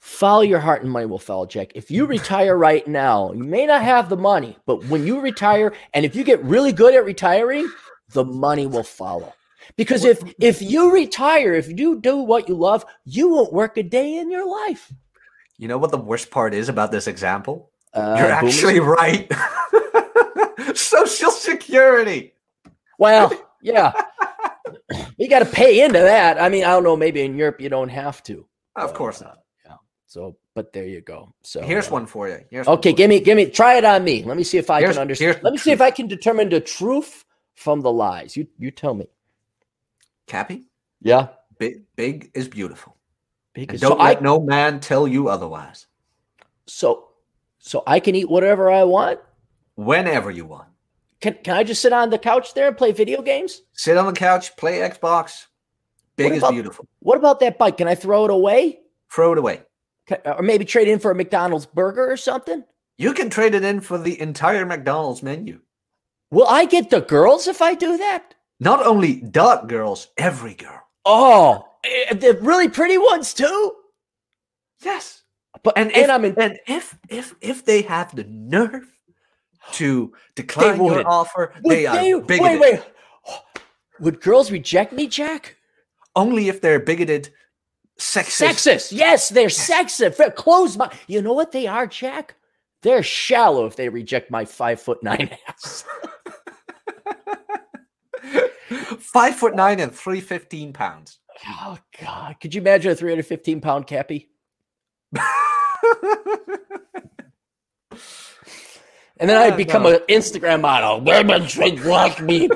[SPEAKER 1] Follow your heart and money will follow, Jack. If you retire right now, you may not have the money, but when you retire, and if you get really good at retiring, the money will follow. Because if if you retire, if you do what you love, you won't work a day in your life.
[SPEAKER 2] You know what the worst part is about this example?
[SPEAKER 1] Uh,
[SPEAKER 2] You're
[SPEAKER 1] boomers-
[SPEAKER 2] actually right. Social Security.
[SPEAKER 1] well, yeah. you got to pay into that. I mean, I don't know. Maybe in Europe you don't have to.
[SPEAKER 2] Of course not.
[SPEAKER 1] So, but there you go. So
[SPEAKER 2] Here's
[SPEAKER 1] uh,
[SPEAKER 2] one for you. Here's
[SPEAKER 1] Okay, give me, give me, try it on me. Let me see if I
[SPEAKER 2] Here's-
[SPEAKER 1] can understand. Let me see if I can determine the truth from the lies. You, you tell me.
[SPEAKER 2] Cappy,
[SPEAKER 1] Yeah.
[SPEAKER 2] big, big is beautiful.
[SPEAKER 1] Because
[SPEAKER 2] And
[SPEAKER 1] so
[SPEAKER 2] don't
[SPEAKER 1] I,
[SPEAKER 2] let no man tell you otherwise.
[SPEAKER 1] so, so I can eat whatever I want.
[SPEAKER 2] Whenever you want.
[SPEAKER 1] Can, can I just sit on the couch there and play video games?
[SPEAKER 2] Sit on the couch, play Xbox. Big
[SPEAKER 1] What
[SPEAKER 2] is
[SPEAKER 1] about-
[SPEAKER 2] beautiful.
[SPEAKER 1] What about that bike? Can I throw it away?
[SPEAKER 2] Throw it away.
[SPEAKER 1] Or maybe trade in for a McDonald's burger or something?
[SPEAKER 2] You can trade it in for the entire McDonald's menu.
[SPEAKER 1] Will I get the girls if I do that?
[SPEAKER 2] Not only dot girls, every girl.
[SPEAKER 1] Oh, eh, the really pretty ones too.
[SPEAKER 2] Yes.
[SPEAKER 1] But
[SPEAKER 2] And
[SPEAKER 1] and,
[SPEAKER 2] if,
[SPEAKER 1] I'm in.
[SPEAKER 2] and if if if they have the nerve to decline your offer,
[SPEAKER 1] Would
[SPEAKER 2] they are bigoted.
[SPEAKER 1] wait, wait. Would girls reject me, Jack?
[SPEAKER 2] Only if they're bigoted, sexist.
[SPEAKER 1] Sexist. Yes, they're sexist. They're Close my. You know what they are, Jack? They're shallow if they reject my five foot nine ass.
[SPEAKER 2] Five foot nine and three fifteen pounds.
[SPEAKER 1] Oh God! Could you imagine a three hundred fifteen pound cappy? And then
[SPEAKER 2] Uh,
[SPEAKER 1] I'd become
[SPEAKER 2] no.
[SPEAKER 1] an Instagram model. Women should like me.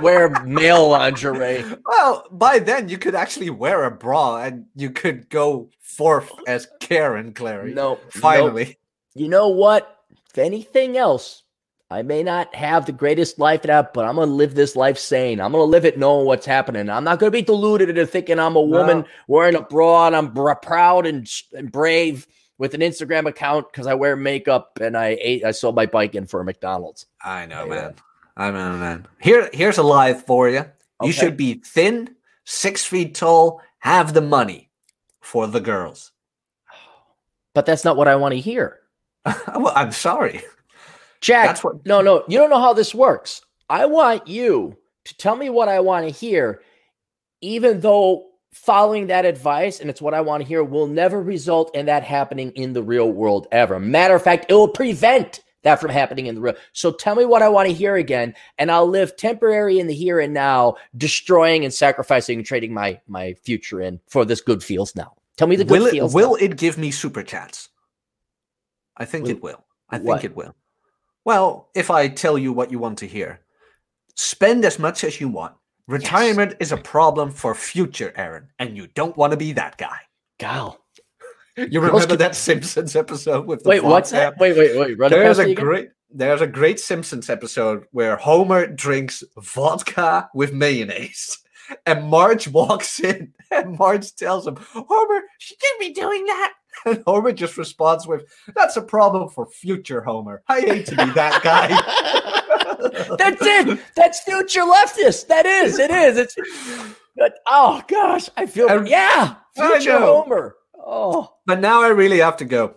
[SPEAKER 1] Wear male lingerie.
[SPEAKER 2] well, by then you could actually wear a bra and you could go forth as Karen Clarey.
[SPEAKER 1] No,
[SPEAKER 2] finally.
[SPEAKER 1] nope. You know what? If anything else, I may not have the greatest life out, but I'm gonna live this life sane. I'm gonna live it knowing what's happening. I'm not gonna be deluded into thinking I'm a woman
[SPEAKER 2] No.
[SPEAKER 1] wearing a bra and I'm proud and, and brave with an Instagram account because I wear makeup and I ate. I sold my bike in for a McDonald's.
[SPEAKER 2] I know,
[SPEAKER 1] Yeah.
[SPEAKER 2] man. I know, man. Here, here's a lie for you. You should be thin, six feet tall, have the money for the girls.
[SPEAKER 1] But that's not what I want to hear.
[SPEAKER 2] well, I'm sorry.
[SPEAKER 1] Jack,
[SPEAKER 2] That's what-
[SPEAKER 1] no, no, you don't know how this works. I want you to tell me what I want to hear, even though following that advice and it's what I want to hear will never result in that happening in the real world ever. Matter of fact, it will prevent that from happening in the real. So tell me what I want to hear again, and I'll live temporary in the here and now, destroying and sacrificing and trading my my future in for this good feels now. Tell me the good
[SPEAKER 2] will it,
[SPEAKER 1] feels.
[SPEAKER 2] will
[SPEAKER 1] now.
[SPEAKER 2] it give me super chats? I think
[SPEAKER 1] Will-
[SPEAKER 2] it will. I think it will. Well, if I tell you what you want to hear, spend as much as you want. Retirement is a problem for future Aaron, and you don't want to be that guy.
[SPEAKER 1] Gal.
[SPEAKER 2] You remember
[SPEAKER 1] can-
[SPEAKER 2] that Simpsons episode with the
[SPEAKER 1] Wait, what's
[SPEAKER 2] vodka?
[SPEAKER 1] that? Wait, wait, wait. Run
[SPEAKER 2] There's a
[SPEAKER 1] me again?
[SPEAKER 2] great there's a great Simpsons episode where Homer drinks vodka with mayonnaise. And Marge walks in and Marge tells him, Homer, she can't be doing that. And Homer just responds with, That's a problem for future Homer. I hate to be that guy.
[SPEAKER 1] That's it. That's future leftist. That is. It is. It's. But, oh gosh, I feel.
[SPEAKER 2] And-
[SPEAKER 1] yeah, future. Homer. Oh,
[SPEAKER 2] But now I really have to go.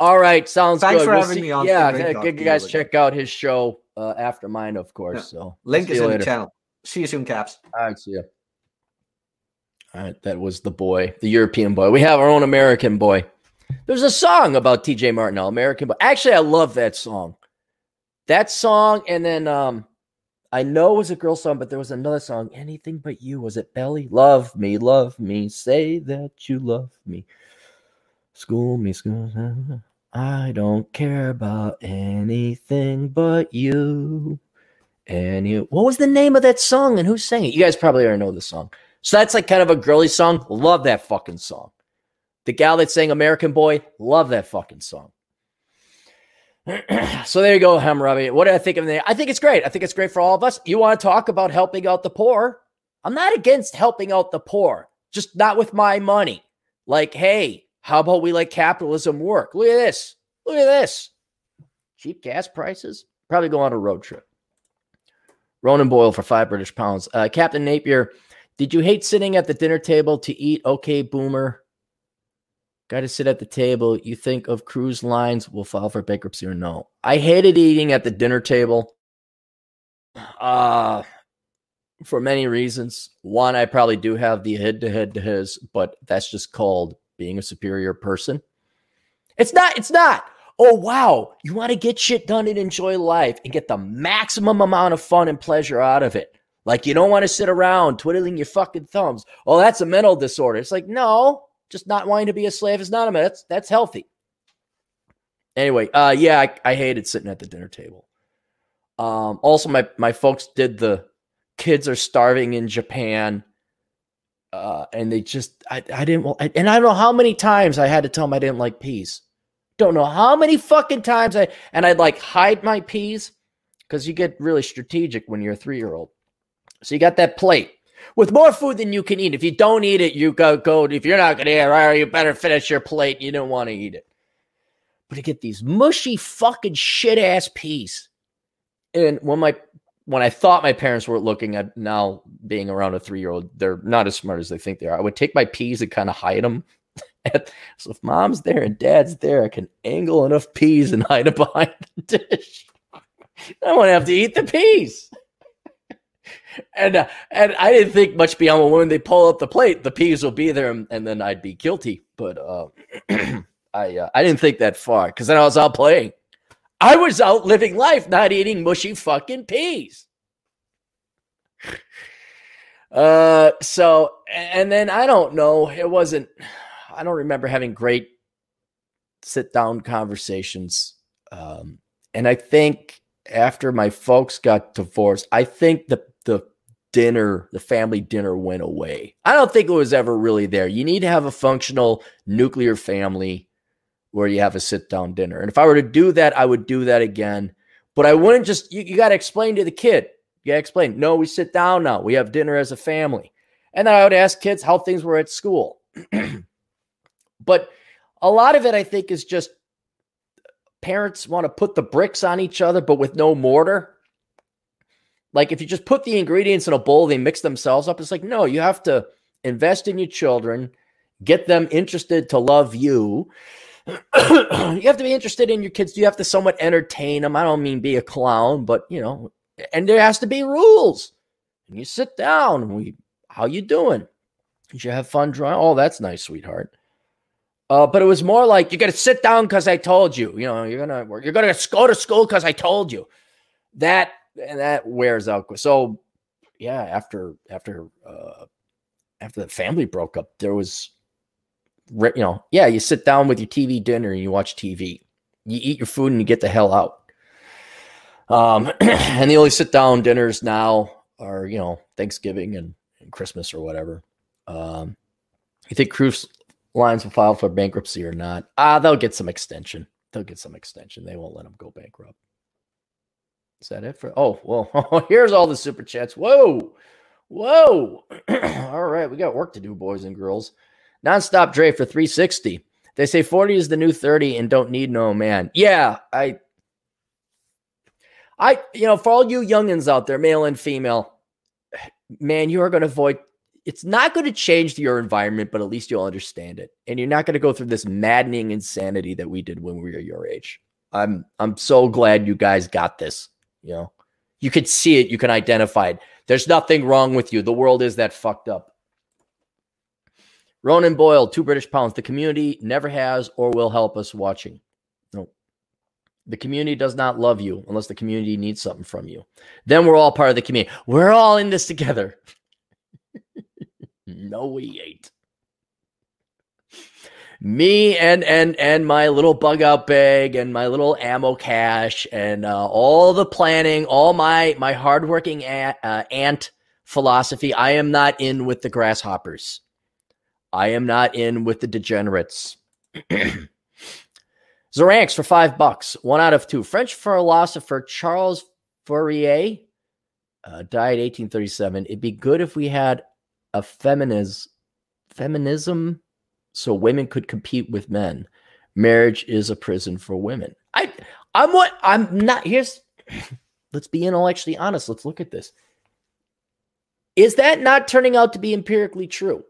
[SPEAKER 1] all right. Sounds
[SPEAKER 2] Thanks
[SPEAKER 1] good.
[SPEAKER 2] for
[SPEAKER 1] We'll
[SPEAKER 2] having
[SPEAKER 1] see-
[SPEAKER 2] me on.
[SPEAKER 1] Yeah,
[SPEAKER 2] Great
[SPEAKER 1] yeah,
[SPEAKER 2] talking
[SPEAKER 1] you guys check out his show uh, after mine, of course.
[SPEAKER 2] Yeah.
[SPEAKER 1] So
[SPEAKER 2] Link is in the channel. See you soon, Caps.
[SPEAKER 1] All right, see you. Right, that was the boy, the European boy. We have our own American boy. There's a song about TJ Martinell, American boy. Actually, I love that song. That song, and then um, I know it was a girl song, but there was another song, Anything But You. Was it Belly? Love me, love me, say that you love me. School me, school. me. I don't care about anything but you. And you, what was the name of that song and who sang it? You guys probably already know the song. So that's like kind of a girly song. Love that fucking song. The gal that sang American Boy, love that fucking song. so there you go, Hammurabi. What do I think of it? I think it's great. I think it's great for all of us. You want to talk about helping out the poor? I'm not against helping out the poor, just not with my money. Like, hey, how about we let capitalism work? Look at this. Look at this. Cheap gas prices. Probably go on a road trip. Ronan Boyle for five British pounds. Uh, Captain Napier, did you hate sitting at the dinner table to eat? Okay, boomer. Got to sit at the table. You think of cruise lines will file for bankruptcy or no? I hated eating at the dinner table. Uh for many reasons. One, I probably do have the head to head to his, but that's just called being a superior person. It's not, it's not. Oh, wow. You want to get shit done and enjoy life and get the maximum amount of fun and pleasure out of it. Like you don't want to sit around twiddling your fucking thumbs. Oh, that's a mental disorder. It's like, no, just not wanting to be a slave is not a that's that's healthy. Anyway, uh yeah, I, I hated sitting at the dinner table. Um also my my folks did the kids are starving in Japan. Uh, and they just, I, I didn't, wa- and I don't know how many times I had to tell them I didn't like peas. Don't know how many fucking times I, and I'd like hide my peas because you get really strategic when you're a three year old. So you got that plate with more food than you can eat. If you don't eat it, you go, go, if you're not going to eat it, you better finish your plate. You don't want to eat it. But to get these mushy fucking shit ass peas. And when my when I thought my parents were looking at now being around a three year old, they're not as smart as they think they are. I would take my peas and kind of hide them. so if mom's there and dad's there, I can angle enough peas and hide it behind the dish. I won't have to eat the peas. And uh, and I didn't think much beyond when they pull up the plate, the peas will be there, and, and then I'd be guilty. But uh, I uh, I didn't think that far because then I was out playing. I was out living life, not eating mushy fucking peas. Uh, so and then I don't know. It wasn't. I don't remember having great sit down conversations. Um, and I think after my folks got divorced, I think the dinner, the family dinner, went away. I don't think it was ever really there. You need to have a functional nuclear family where you have a sit down dinner. And if I were to do that, I would do that again. But I wouldn't just, you, you got to explain to the kid. You got to explain, no, we sit down now. We have dinner as a family. And then I would ask kids how things were at school. but a lot of it, I think, is just parents want to put the bricks on each other, but with no mortar. Like if you just put the ingredients in a bowl, they mix themselves up. It's like, no, you have to invest in your children, get them interested to love you, you have to be interested in your kids. You have to somewhat entertain them. I don't mean be a clown, but you know, and there has to be rules. And you sit down. We, how you doing? Did you have fun drawing? Oh, that's nice, sweetheart. Uh, but it was more like you got to sit down because I told you. You know, you're gonna you're gonna go to school because I told you. That and that wears out. So yeah, after after uh, after the family broke up, there was you know, yeah, you sit down with your TV dinner and you watch TV. You eat your food and you get the hell out. Um, and the only sit down dinners now are, you know, Thanksgiving and, and Christmas or whatever. Um, you think cruise lines will file for bankruptcy or not? Ah, they'll get some extension. They'll get some extension. They won't let them go bankrupt. Is that it for? Oh, well, here's all the super chats. Whoa, whoa. all right, we got work to do, boys and girls. Nonstop Dre for 360. They say 40 is the new 30 and don't need no man. Yeah, I I you know, for all you youngins out there, male and female, man, you are going to avoid it's not going to change your environment, but at least you'll understand it. And you're not going to go through this maddening insanity that we did when we were your age. I'm I'm so glad you guys got this, you know. You could see it, you can identify it. There's nothing wrong with you. The world is that fucked up. Ronan Boyle, two British pounds. The community never has or will help us watching. No. The community does not love you unless the community needs something from you. Then we're all part of the community. We're all in this together. no, we ain't. Me and and and my little bug out bag and my little ammo cache and uh, all the planning, all my my hardworking ant, uh, ant philosophy. I am not in with the grasshoppers. I am not in with the degenerates. Zaranx for five bucks, one out of two. French philosopher Charles Fourier uh, died 1837. It'd be good if we had a feminism, feminism, so women could compete with men. Marriage is a prison for women. I, I'm what I'm not. Here's, let's be intellectually honest. Let's look at this. Is that not turning out to be empirically true?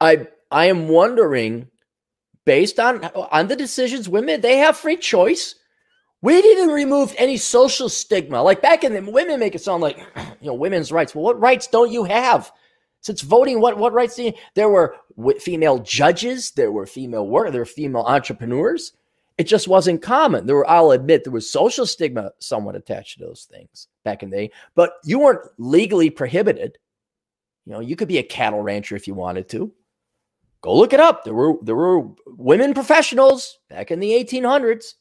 [SPEAKER 1] I I am wondering, based on on the decisions women they have free choice. We didn't remove any social stigma. Like back in the women make it sound like you know women's rights. Well, what rights don't you have? Since voting, what what rights do you? There were female judges. There were female work. There were female entrepreneurs. It just wasn't common. There were, I'll admit, there was social stigma somewhat attached to those things back in the day, but you weren't legally prohibited. You know, you could be a cattle rancher if you wanted to. Go look it up. There were there were women professionals back in the 1800s.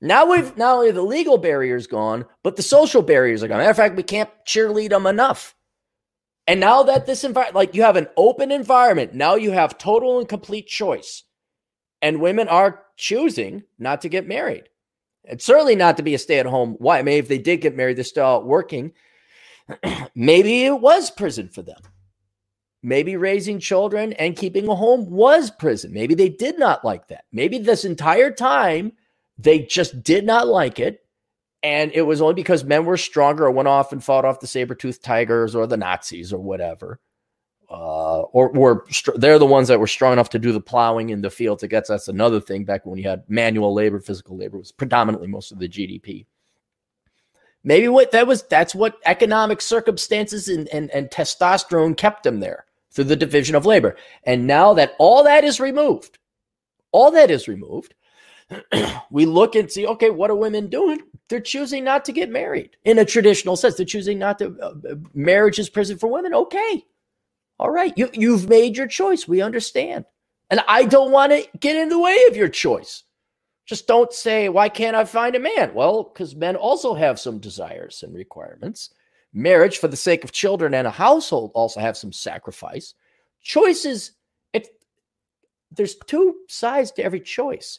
[SPEAKER 1] Now we've not only the legal barriers gone, but the social barriers are gone. Matter of fact, we can't cheerlead them enough. And now that this environment, like you have an open environment, now you have total and complete choice. And women are choosing not to get married. And certainly not to be a stay at home wife. Maybe if they did get married, they're still out working. Maybe it was prison for them. Maybe raising children and keeping a home was prison. Maybe they did not like that. Maybe this entire time they just did not like it. And it was only because men were stronger or went off and fought off the saber toothed tigers or the Nazis or whatever. Uh, or were they're the ones that were strong enough to do the plowing in the fields. I guess that's another thing. Back when you had manual labor, physical labor was predominantly most of the GDP. Maybe what that was that's what economic circumstances and, and, and testosterone kept them there through the division of labor. And now that all that is removed, all that is removed, we look and see, okay, what are women doing? They're choosing not to get married in a traditional sense. They're choosing not to. Uh, uh marriage is prison for women. Okay, all right, you you've made your choice. We understand, and I don't want to get in the way of your choice. Just don't say, why can't I find a man? Well, because men also have some desires and requirements. Marriage, for the sake of children and a household, also have some sacrifice. Choices, it, there's two sides to every choice.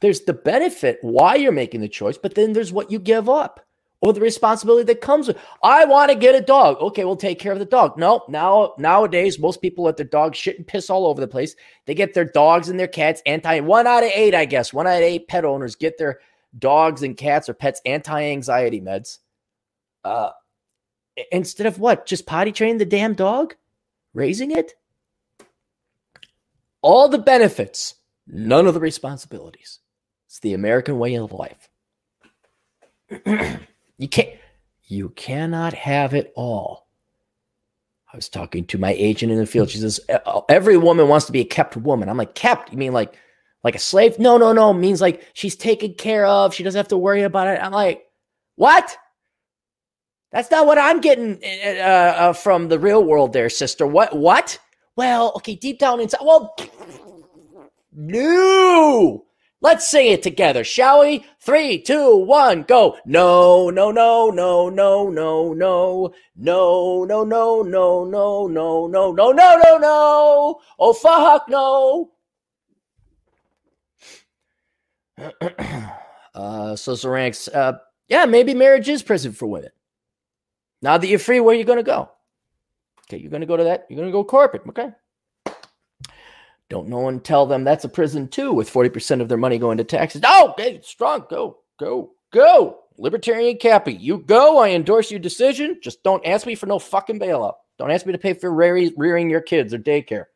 [SPEAKER 1] There's the benefit why you're making the choice, but then there's what you give up or the responsibility that comes with. I want to get a dog. Okay, we'll take care of the dog. No, now nowadays most people let their dogs shit and piss all over the place. They get their dogs and their cats anti. One out of eight, I guess, one out of eight pet owners get their dogs and cats or pets anti-anxiety meds. Uh, instead of what? Just potty train the damn dog? Raising it? all the benefits, none of the responsibilities. It's the American way of life. you can't you cannot have it all. I was talking to my agent in the field. She says every woman wants to be a kept woman. I'm like, kept? You mean like like a slave? No, no, no. Means like she's taken care of. She doesn't have to worry about it. I'm like, what? That's not what I'm getting uh, uh, from the real world, there, sister. What? What? Well, okay, deep down inside. Well, no. Let's sing it together, shall we? Three, two, one, go. No, no, no, no, no, no, no, no, no, no, no, no, no, no, no, no, no, no. Oh fuck no. uh, so Zaranks, uh, yeah, maybe marriage is prison for women. Now that you're free, where are you to go? Okay, you're to go to that. You're to go corporate. Okay. Don't no one tell them that's a prison too, with 40% of their money going to taxes. Oh, okay, strong. Go, go, go. Libertarian Cappy, you go. I endorse your decision. Just don't ask me for no fucking bailout. Don't ask me to pay for rearing your kids or daycare.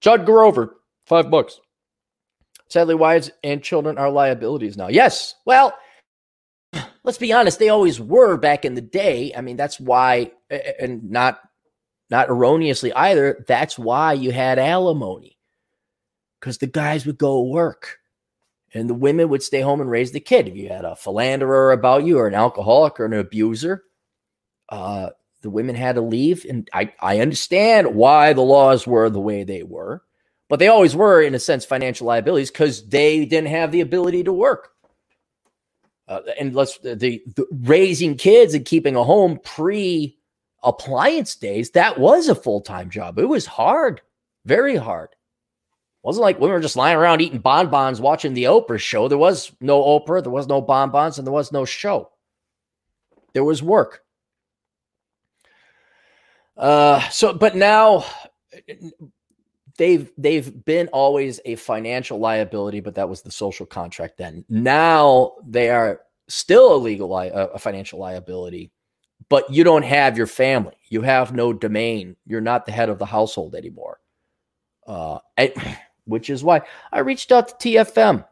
[SPEAKER 1] Judd Grover, five bucks. Sadly, wives and children are liabilities now. Yes. Well, let's be honest, they always were back in the day. I mean, that's why, and not not erroneously either, that's why you had alimony. Because the guys would go work and the women would stay home and raise the kid. If you had a philanderer about you or an alcoholic or an abuser, uh, the women had to leave. And I, I understand why the laws were the way they were, but they always were, in a sense, financial liabilities because they didn't have the ability to work. Uh, and let's the, the raising kids and keeping a home pre appliance days, that was a full time job. It was hard, very hard. It wasn't like we were just lying around eating bonbons watching the Oprah show. There was no Oprah, there was no bonbons, and there was no show. There was work. Uh, so, but now they've they've been always a financial liability, but that was the social contract then. Now they are still a legal li- a financial liability, but you don't have your family. You have no domain. You're not the head of the household anymore. Uh, which is why I reached out to TFM.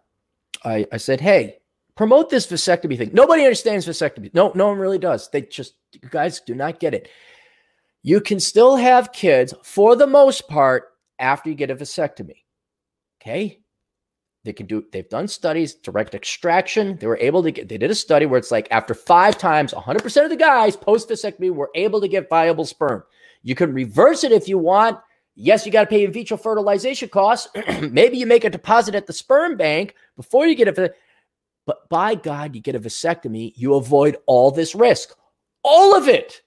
[SPEAKER 1] I, I said, hey, promote this vasectomy thing. Nobody understands vasectomy. No, no one really does. They just, you guys do not get it. You can still have kids for the most part after you get a vasectomy. Okay. They can do, they've done studies, direct extraction. They were able to get, they did a study where it's like after five times, 100% of the guys post vasectomy were able to get viable sperm. You can reverse it if you want. Yes, you got to pay in vitro fertilization costs. Maybe you make a deposit at the sperm bank before you get it. But by God, you get a vasectomy, you avoid all this risk. All of it.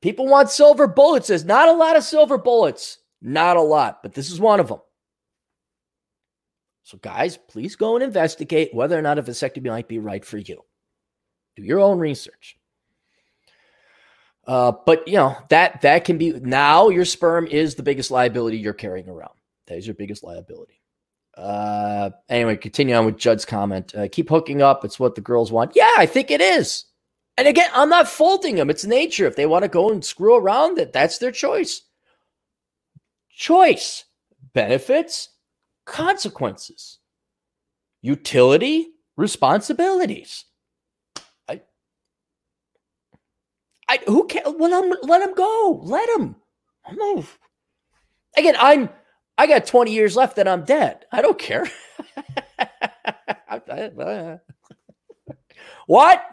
[SPEAKER 1] People want silver bullets. There's not a lot of silver bullets. Not a lot, but this is one of them. So, guys, please go and investigate whether or not a vasectomy might be right for you. Do your own research. Uh, but you know that that can be now your sperm is the biggest liability you're carrying around. That is your biggest liability. Uh, anyway, continue on with Judd's comment. Uh, keep hooking up. It's what the girls want. Yeah, I think it is. And again, I'm not faulting them. It's nature. If they want to go and screw around, that that's their choice. Choice benefits consequences, utility, responsibilities. I, I who can let him let him go. Let him i move. Again, I'm I got 20 years left and I'm dead. I don't care. what?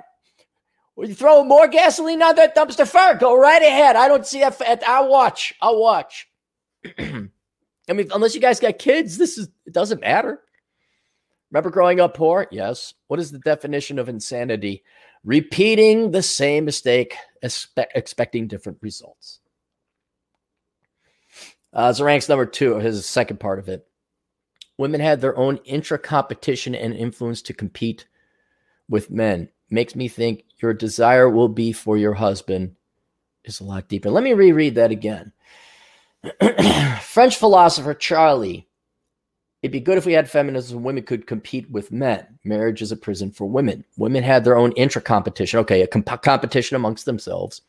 [SPEAKER 1] Are you throwing more gasoline on that dumpster fire? Go right ahead. I don't see that. I'll watch. I'll watch. I mean, unless you guys got kids, this is it doesn't matter. Remember growing up poor? Yes. What is the definition of insanity? Repeating the same mistake, expect, expecting different results. Uh, Zaranks number two, his second part of it. Women had their own intra competition and influence to compete with men. Makes me think your desire will be for your husband is a lot deeper. Let me reread that again. French philosopher Charlie. It'd be good if we had feminism. Women could compete with men. Marriage is a prison for women. Women had their own intra competition. Okay, a comp- competition amongst themselves,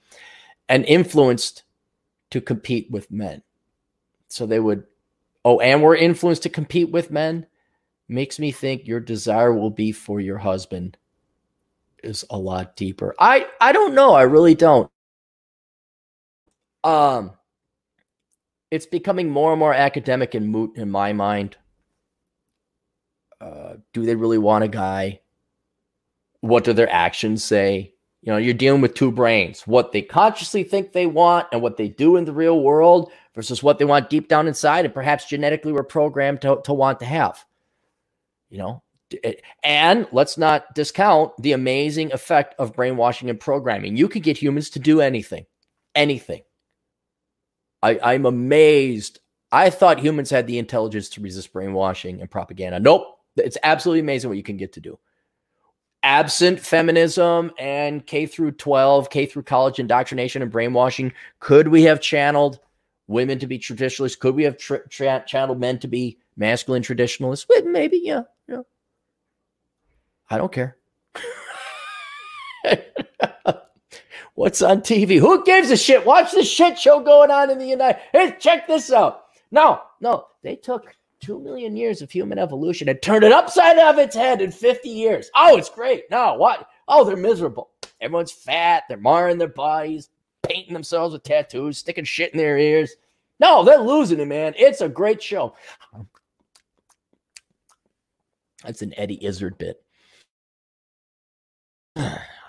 [SPEAKER 1] and influenced to compete with men. so they would, oh, and we're influenced to compete with men, makes me think your desire will be for your husband is a lot deeper. I I don't know. I really don't. Um, it's becoming more and more academic and moot in my mind. Uh, do they really want a guy? What do their actions say? You know, you're dealing with two brains what they consciously think they want and what they do in the real world versus what they want deep down inside and perhaps genetically were programmed to, to want to have. You know, and let's not discount the amazing effect of brainwashing and programming. You could get humans to do anything, anything. I, I'm amazed. I thought humans had the intelligence to resist brainwashing and propaganda. Nope. It's absolutely amazing what you can get to do. Absent feminism and K through 12, K through college indoctrination and brainwashing, could we have channeled women to be traditionalists? Could we have tra- tra- channeled men to be masculine traditionalists? Well, maybe, yeah, yeah. I don't care. What's on TV? Who gives a shit? Watch the shit show going on in the United. Hey, check this out. No, no, they took two million years of human evolution and turned it upside of its head in 50 years. Oh, it's great. No, what? Oh, they're miserable. Everyone's fat. They're marring their bodies, painting themselves with tattoos, sticking shit in their ears. No, they're losing it, man. It's a great show. That's an Eddie Izzard bit.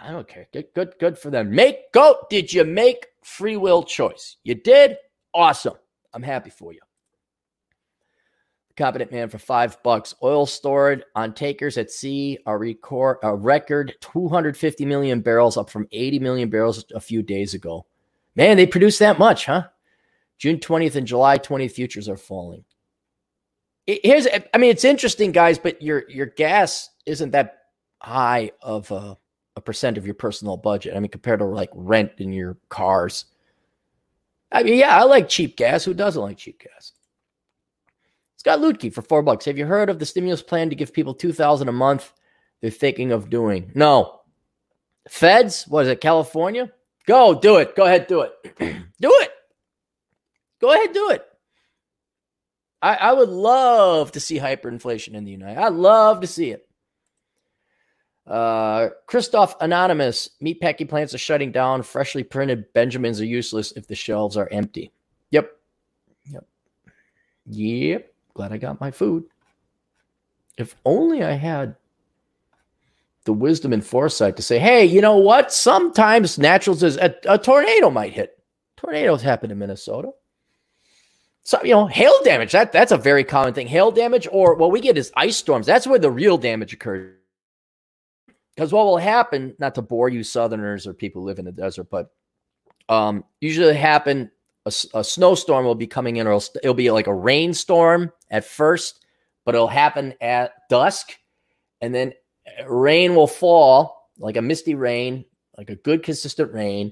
[SPEAKER 1] I don't care. Good, good, good for them. Make go. Did you make free will choice? You did. Awesome. I'm happy for you. Competent man for five bucks. Oil stored on takers at sea. A record a record 250 million barrels, up from 80 million barrels a few days ago. Man, they produce that much, huh? June 20th and July 20th futures are falling. Here's, I mean, it's interesting, guys, but your your gas isn't that high of a a percent of your personal budget. I mean, compared to like rent in your cars. I mean, yeah, I like cheap gas. Who doesn't like cheap gas? Scott Lutke for four bucks. Have you heard of the stimulus plan to give people two thousand a month? They're thinking of doing. No. Feds, what is it, California? Go do it. Go ahead, do it. do it. Go ahead, do it. I, I would love to see hyperinflation in the United. I'd love to see it. Uh, Christoph Anonymous, meatpacking plants are shutting down. Freshly printed Benjamins are useless if the shelves are empty. Yep. Yep. Yep. Glad I got my food. If only I had the wisdom and foresight to say, hey, you know what? Sometimes natural a, a tornado might hit. Tornadoes happen in Minnesota. So, you know, hail damage, that, that's a very common thing. Hail damage, or what we get is ice storms. That's where the real damage occurs because what will happen, not to bore you Southerners or people who live in the desert, but um, usually happen a, a, snowstorm will be coming in, or it'll, it'll be like a rainstorm at first, but it'll happen at dusk, and then rain will fall like a misty rain, like a good consistent rain.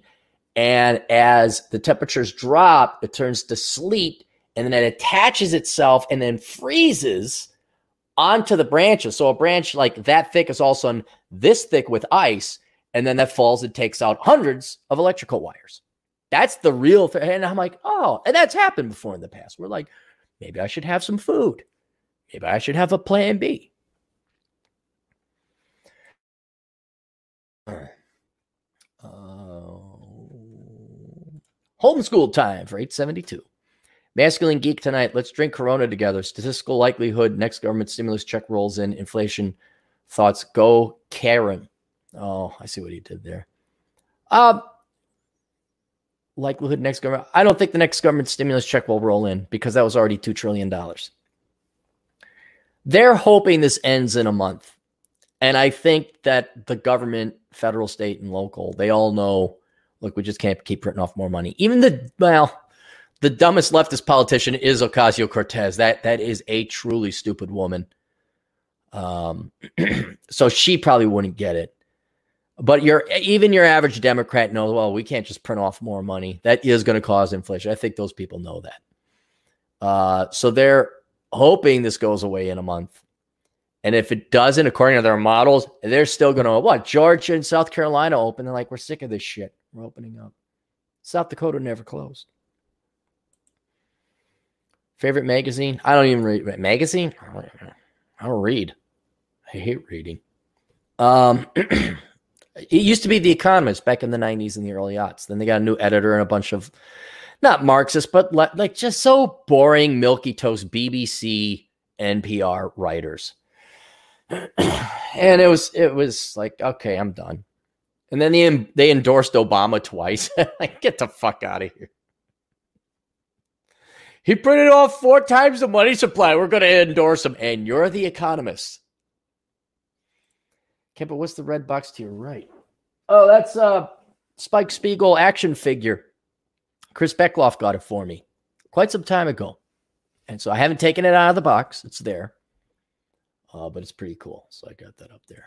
[SPEAKER 1] And as the temperatures drop, it turns to sleet, and then it attaches itself and then freezes onto the branches. So a branch like that thick is all of a sudden this thick with ice, and then that falls and takes out hundreds of electrical wires. That's the real thing. And I'm like, oh, and that's happened before in the past. We're like, maybe I should have some food. Maybe I should have a plan B. Uh, homeschool time for 872. Masculine geek tonight. Let's drink Corona together. Statistical likelihood next government stimulus check rolls in. Inflation thoughts. Go Karen. Oh, I see what he did there. Um, likelihood next government. I don't think the next government stimulus check will roll in because that was already two trillion dollars. They're hoping this ends in a month, and I think that the government, federal, state, and local, they all know. Look, we just can't keep printing off more money. Even the well, the dumbest leftist politician is Ocasio Cortez. That that is a truly stupid woman. Um, so she probably wouldn't get it. But your even your average Democrat knows, well, we can't just print off more money. That is going to cause inflation. I think those people know that. Uh, so they're hoping this goes away in a month. And if it doesn't, according to their models, they're still going to what? Georgia and South Carolina open. They're like, we're sick of this shit. We're opening up. South Dakota never closed. Favorite magazine? I don't even read magazine. I don't read. I hate reading. Um, it used to be The Economist back in the '90s and the early aughts. Then they got a new editor and a bunch of not Marxist, but like just so boring, milky toast BBC, NPR writers. and it was it was like okay, I'm done. And then they they endorsed Obama twice. get the fuck out of here. He printed off four times the money supply. We're going to endorse him, and you're the economist. But what's the red box to your right? Oh, that's uh Spike Spiegel action figure. Chris Beckloff got it for me quite some time ago. And so I haven't taken it out of the box. It's there. Uh, but it's pretty cool. So I got that up there.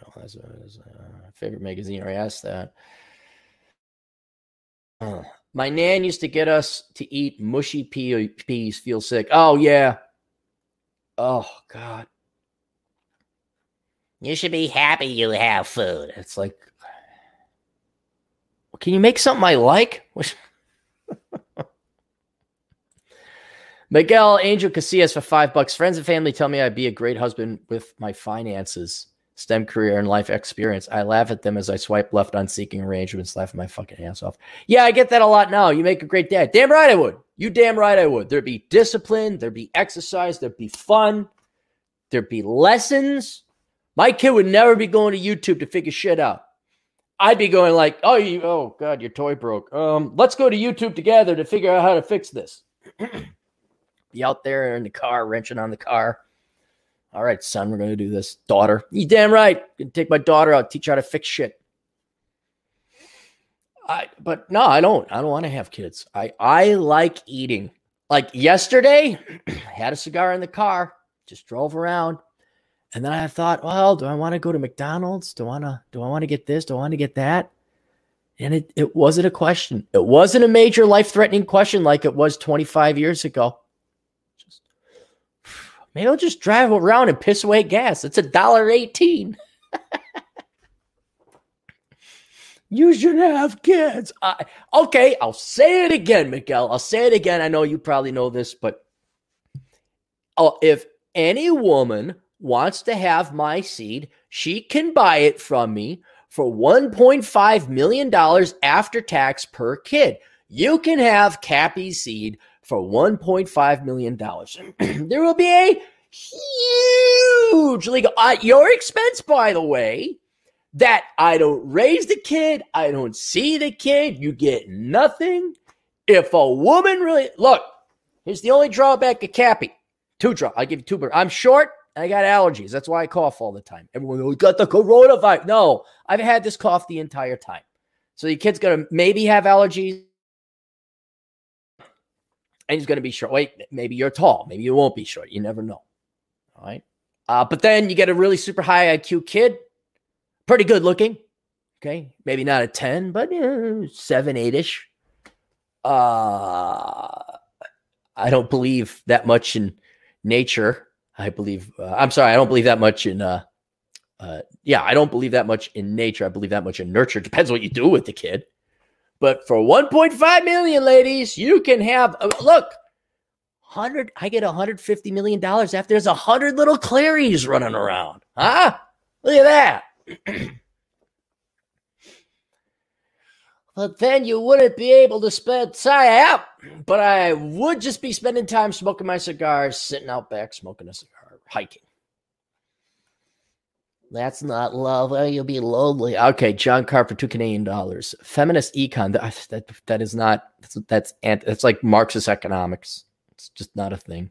[SPEAKER 1] Oh, that's, a, that's a favorite magazine. I asked that. Uh, my nan used to get us to eat mushy pea, peas, feel sick. Oh, yeah. Oh, God. You should be happy you have food. It's like, can you make something I like? Miguel Angel Casillas for five bucks. Friends and family tell me I'd be a great husband with my finances, STEM career, and life experience. I laugh at them as I swipe left on seeking arrangements, laughing my fucking ass off. Yeah, I get that a lot now. You make a great dad. Damn right I would. You damn right I would. There'd be discipline, there'd be exercise, there'd be fun, there'd be lessons. My kid would never be going to YouTube to figure shit out. I'd be going like, "Oh, you, oh God, your toy broke. Um, let's go to YouTube together to figure out how to fix this." be out there in the car, wrenching on the car. All right, son, we're going to do this. Daughter, you damn right. Gonna take my daughter out, teach her how to fix shit. I, but no, I don't. I don't want to have kids. I, I like eating. Like yesterday, I had a cigar in the car, just drove around, and then I thought, well, do I want to go to McDonald's? Do I want to do I want to get this? Do I want to get that? And it, it wasn't a question. It wasn't a major life-threatening question like it was 25 years ago. Maybe I'll just drive around and piss away gas. It's a dollar eighteen. you should have kids. I, okay, I'll say it again, Miguel. I'll say it again. I know you probably know this, but oh, if any woman wants to have my seed, she can buy it from me for $1.5 million after tax per kid. You can have Cappy's seed for $1.5 million. there will be a huge legal at your expense, by the way, that I don't raise the kid, I don't see the kid, you get nothing. If a woman really look, here's the only drawback of Cappy. Two draw. I'll give you two. but I'm short. I got allergies. That's why I cough all the time. Everyone goes, got the coronavirus. No, I've had this cough the entire time. So the kid's gonna maybe have allergies. And he's gonna be short. Wait, maybe you're tall. Maybe you won't be short. You never know. All right. Uh, but then you get a really super high IQ kid, pretty good looking. Okay. Maybe not a 10, but yeah, seven, eight ish. Uh, I don't believe that much in nature I believe. Uh, I'm sorry, I don't believe that much in. Uh, uh, yeah, I don't believe that much in nature. I believe that much in nurture. Depends what you do with the kid. But for 1.5 million, ladies, you can have look. Hundred, I get 150 million dollars after there's a hundred little Clareys running around. Huh? Look at that. but then you wouldn't be able to spend out but i would just be spending time smoking my cigars sitting out back smoking a cigar hiking that's not love. Oh, you'll be lonely. Okay john carr for two canadian dollars. Feminist econ that, that, that is not that's that's that's like marxist economics. It's just not a thing.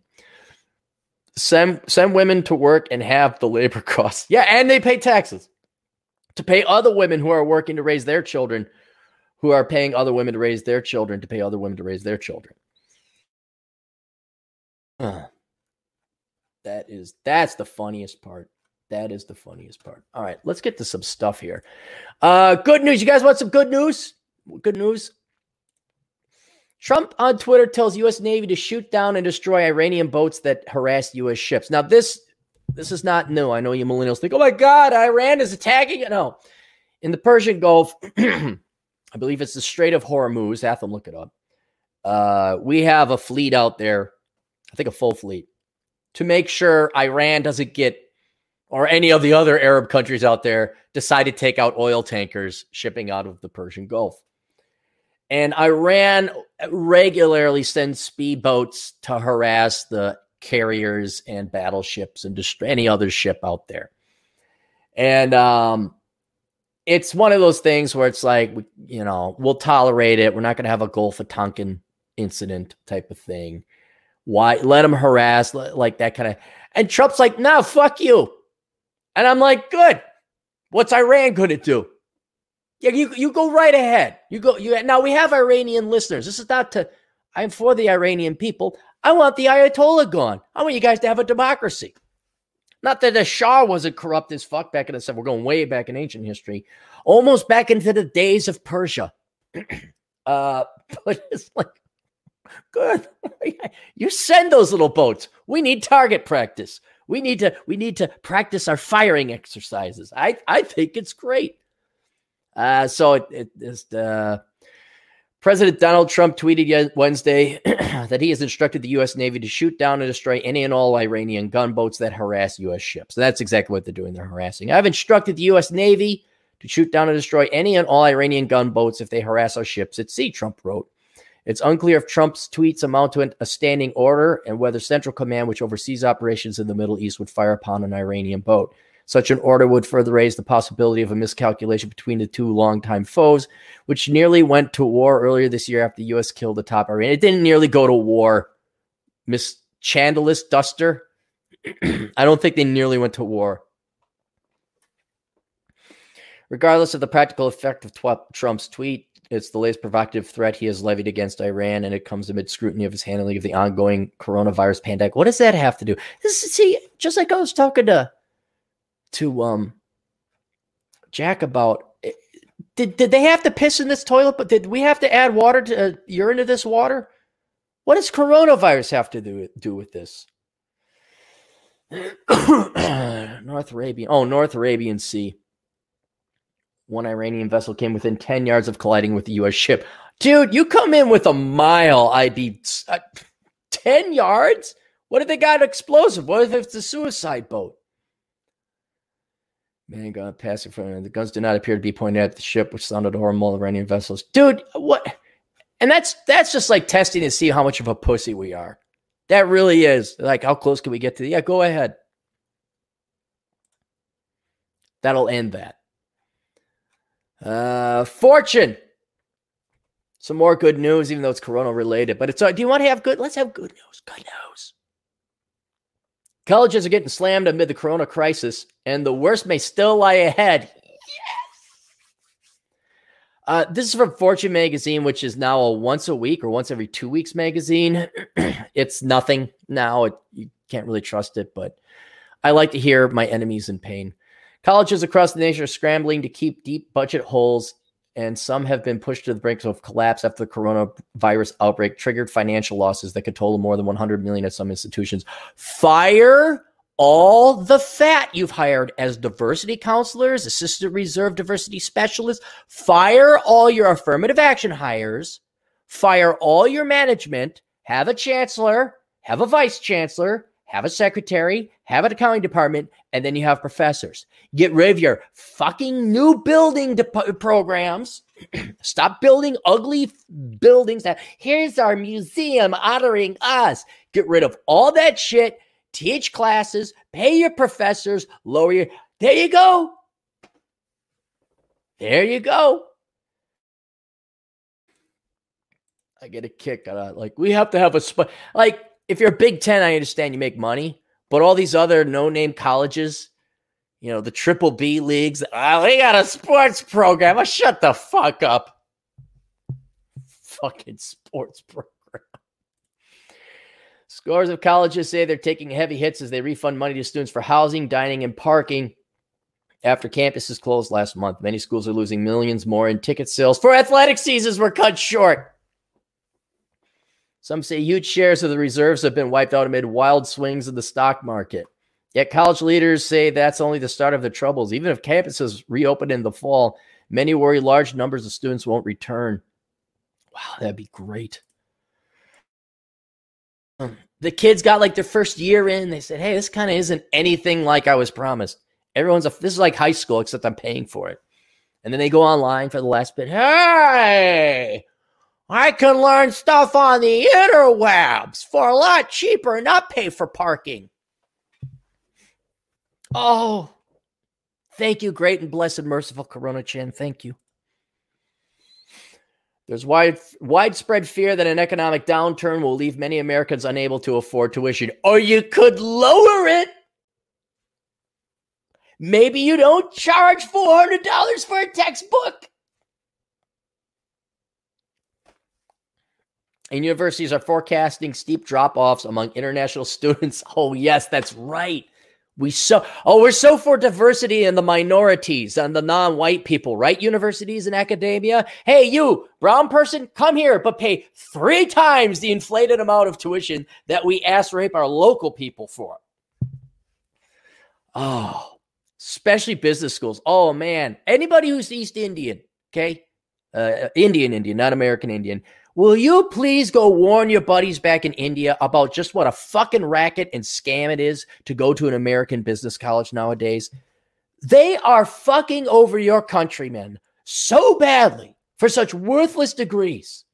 [SPEAKER 1] Send send women to work and have the labor costs. Yeah and they pay taxes. To pay other women who are working to raise their children who are paying other women to raise their children to pay other women to raise their children. Uh, that is that's the funniest part. That is the funniest part. All right, let's get to some stuff here. Uh, good news. You guys want some good news? Good news. Trump on Twitter tells U.S. Navy to shoot down and destroy Iranian boats that harass U.S. ships. Now, this this is not new. I know you millennials think, "Oh my God, Iran is attacking." No, in the Persian Gulf, I believe it's the Strait of Hormuz. Have look it up. uh, we have a fleet out there, I think a full fleet, to make sure Iran doesn't get, or any of the other Arab countries out there decide to take out oil tankers shipping out of the Persian Gulf. And Iran regularly sends speedboats to harass the carriers and battleships and any other ship out there. And um, it's one of those things where it's like, you know, we'll tolerate it. We're not going to have a Gulf of Tonkin incident type of thing. Why let them harass like that kind of? And Trump's like, no, fuck you. And I'm like, good. What's Iran going to do? Yeah, you you go right ahead. You go. You now we have Iranian listeners. This is not to. I'm for the Iranian people. I want the Ayatollah gone. I want you guys to have a democracy. Not that the Shah wasn't corrupt as fuck back in the seven. We're going way back in ancient history, almost back into the days of Persia. uh, but it's like, good. you send those little boats. We need target practice. We need to we need to practice our firing exercises. I I think it's great. Uh, so it, it is uh, President Donald Trump tweeted Wednesday that he has instructed the U.S. Navy to shoot down and destroy any and all Iranian gunboats that harass U.S. ships. And that's exactly what they're doing. They're harassing. I've instructed the U.S. Navy to shoot down and destroy any and all Iranian gunboats if they harass our ships at sea, Trump wrote. It's unclear if Trump's tweets amount to a standing order and whether Central Command, which oversees operations in the Middle East, would fire upon an Iranian boat. Such an order would further raise the possibility of a miscalculation between the two longtime foes, which nearly went to war earlier this year after the U.S. killed the top Iranian. It didn't nearly go to war, Miss Chandelis Duster. I don't think they nearly went to war. Regardless of the practical effect of Trump's tweet, it's the latest provocative threat he has levied against Iran, and it comes amid scrutiny of his handling of the ongoing coronavirus pandemic. What does that have to do? This is, see, just like I was talking to to um Jack about eh, did did they have to piss in this toilet? But did we have to add water to uh, urine to this water? What does coronavirus have to do do with this? North Arabian, oh North Arabian Sea. One Iranian vessel came within ten yards of colliding with the U.S. ship. Dude, you come in with a mile, I'd be uh, ten yards. What if they got explosive? What if it's a suicide boat? Man gun passing from the guns did not appear to be pointed at the ship, which sounded horrible. Iranian vessels, dude. What? And that's that's just like testing to see how much of a pussy we are. That really is. Like, how close can we get to? The, yeah, go ahead. That'll end that. Uh, Fortune. Some more good news, even though it's Corona related. But it's. Uh, do you want to have good? Let's have good news. Good news. Colleges are getting slammed amid the corona crisis, and the worst may still lie ahead. Yes. Uh, this is from Fortune magazine, which is now a once a week or once every two weeks magazine. it's nothing now. It, you can't really trust it, but I like to hear my enemies in pain. Colleges across the nation are scrambling to keep deep budget holes and some have been pushed to the brink of collapse after the coronavirus outbreak triggered financial losses that could total more than 100 million at some institutions. Fire all the fat you've hired as diversity counselors, assistant reserve diversity specialists. Fire all your affirmative action hires. Fire all your management. Have a chancellor, have a vice chancellor, have a secretary, have an accounting department, and then you have professors. Get rid of your fucking new building programs. Stop building ugly buildings that here's our museum honoring us. Get rid of all that shit. Teach classes, pay your professors, lower your. There you go. There you go. I get a kick out of like we have to have a spot like if you're a Big Ten, I understand you make money, but all these other no-name colleges, you know, the triple B leagues, ah, oh, they got a sports program. Oh, shut the fuck up. Fucking sports program. Scores of colleges say they're taking heavy hits as they refund money to students for housing, dining, and parking after campuses closed last month. Many schools are losing millions more in ticket sales for athletic seasons were cut short. Some say huge shares of the reserves have been wiped out amid wild swings in the stock market. Yet college leaders say that's only the start of the troubles. Even if campuses reopen in the fall, many worry large numbers of students won't return. Wow, that'd be great. The kids got like their first year in. They said, "Hey, this kind of isn't anything like I was promised." Everyone's a, this is like high school, except I'm paying for it. And then they go online for the last bit. Hey, I can learn stuff on the interwebs for a lot cheaper and not pay for parking. Oh, thank you, great and blessed, merciful Corona Chan. Thank you. There's wide, widespread fear that an economic downturn will leave many Americans unable to afford tuition, or you could lower it. Maybe you don't charge $400 for a textbook. And universities are forecasting steep drop offs among international students. Oh, yes, that's right. We so oh we're so for diversity and the minorities and the non-white people, right? Universities and academia. Hey, you brown person, come here, but pay three times the inflated amount of tuition that we ass rape our local people for. Oh, especially business schools. Oh man, anybody who's East Indian, okay, uh, Indian Indian, not American Indian Will you please go warn your buddies back in India about just what a fucking racket and scam it is to go to an American business college nowadays? They are fucking over your countrymen so badly for such worthless degrees.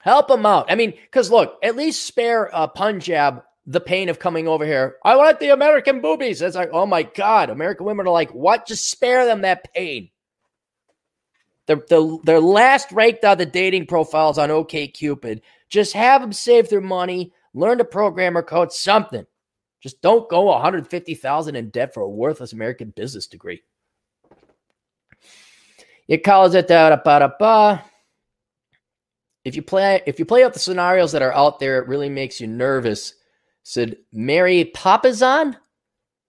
[SPEAKER 1] Help them out. I mean, because look, at least spare uh, Punjab the pain of coming over here. I want the American boobies. It's like, oh my God, American women are like, what? Just spare them that pain. The, the, their last ranked out the dating profiles on OKCupid. Just have them save their money, learn to program or code, something. Just don't go 150,000 in debt for a worthless American business degree. It calls it da da da da. If you play if you play out the scenarios that are out there, it really makes you nervous. Said Mary Papazian.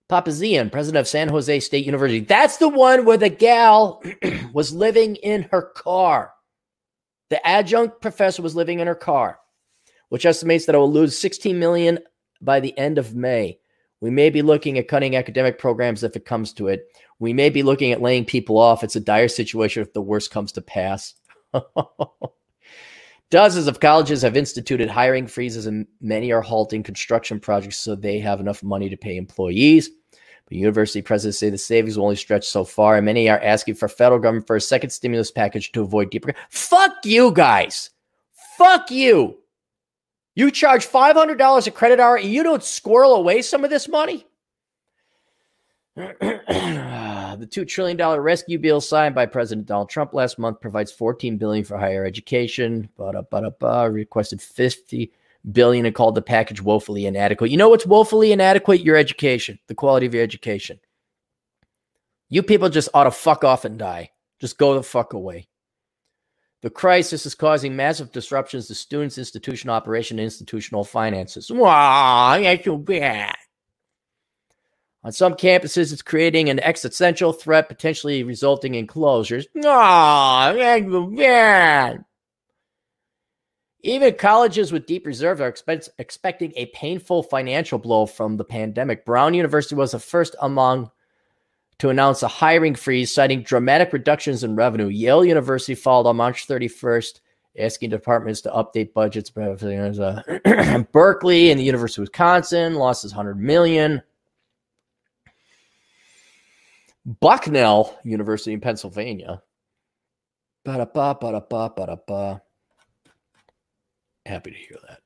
[SPEAKER 1] Papazian, president of San Jose State University. That's the one where the gal was living in her car. The adjunct professor was living in her car, which estimates that it will lose 16 million by the end of May. We may be looking at cutting academic programs if it comes to it. We may be looking at laying people off. It's a dire situation if the worst comes to pass. Dozens of colleges have instituted hiring freezes, and many are halting construction projects so they have enough money to pay employees. But university presidents say the savings will only stretch so far, and many are asking for federal government for a second stimulus package to avoid deeper. Fuck you guys. Fuck you. You charge $500 a credit hour and you don't squirrel away some of this money? the $2 trillion rescue bill signed by President Donald Trump last month provides 14 billion for higher education. Ba-da-ba-da-ba, requested 50 billion and called the package woefully inadequate. You know what's woefully inadequate? Your education, the quality of your education. You people just ought to fuck off and die. Just go the fuck away. The crisis is causing massive disruptions to students' institutional operation and institutional finances. Wow, that's so bad. On some campuses, it's creating an existential threat, potentially resulting in closures. That's bad. Even colleges with deep reserves are expect- expecting a painful financial blow from the pandemic. Brown University was the first among to announce a hiring freeze, citing dramatic reductions in revenue. Yale University followed on March 31st, asking departments to update budgets. Berkeley and the University of Wisconsin losses 100 million. Bucknell University in Pennsylvania. Ba-da-ba, ba-da-ba, ba-da-ba. Happy to hear that.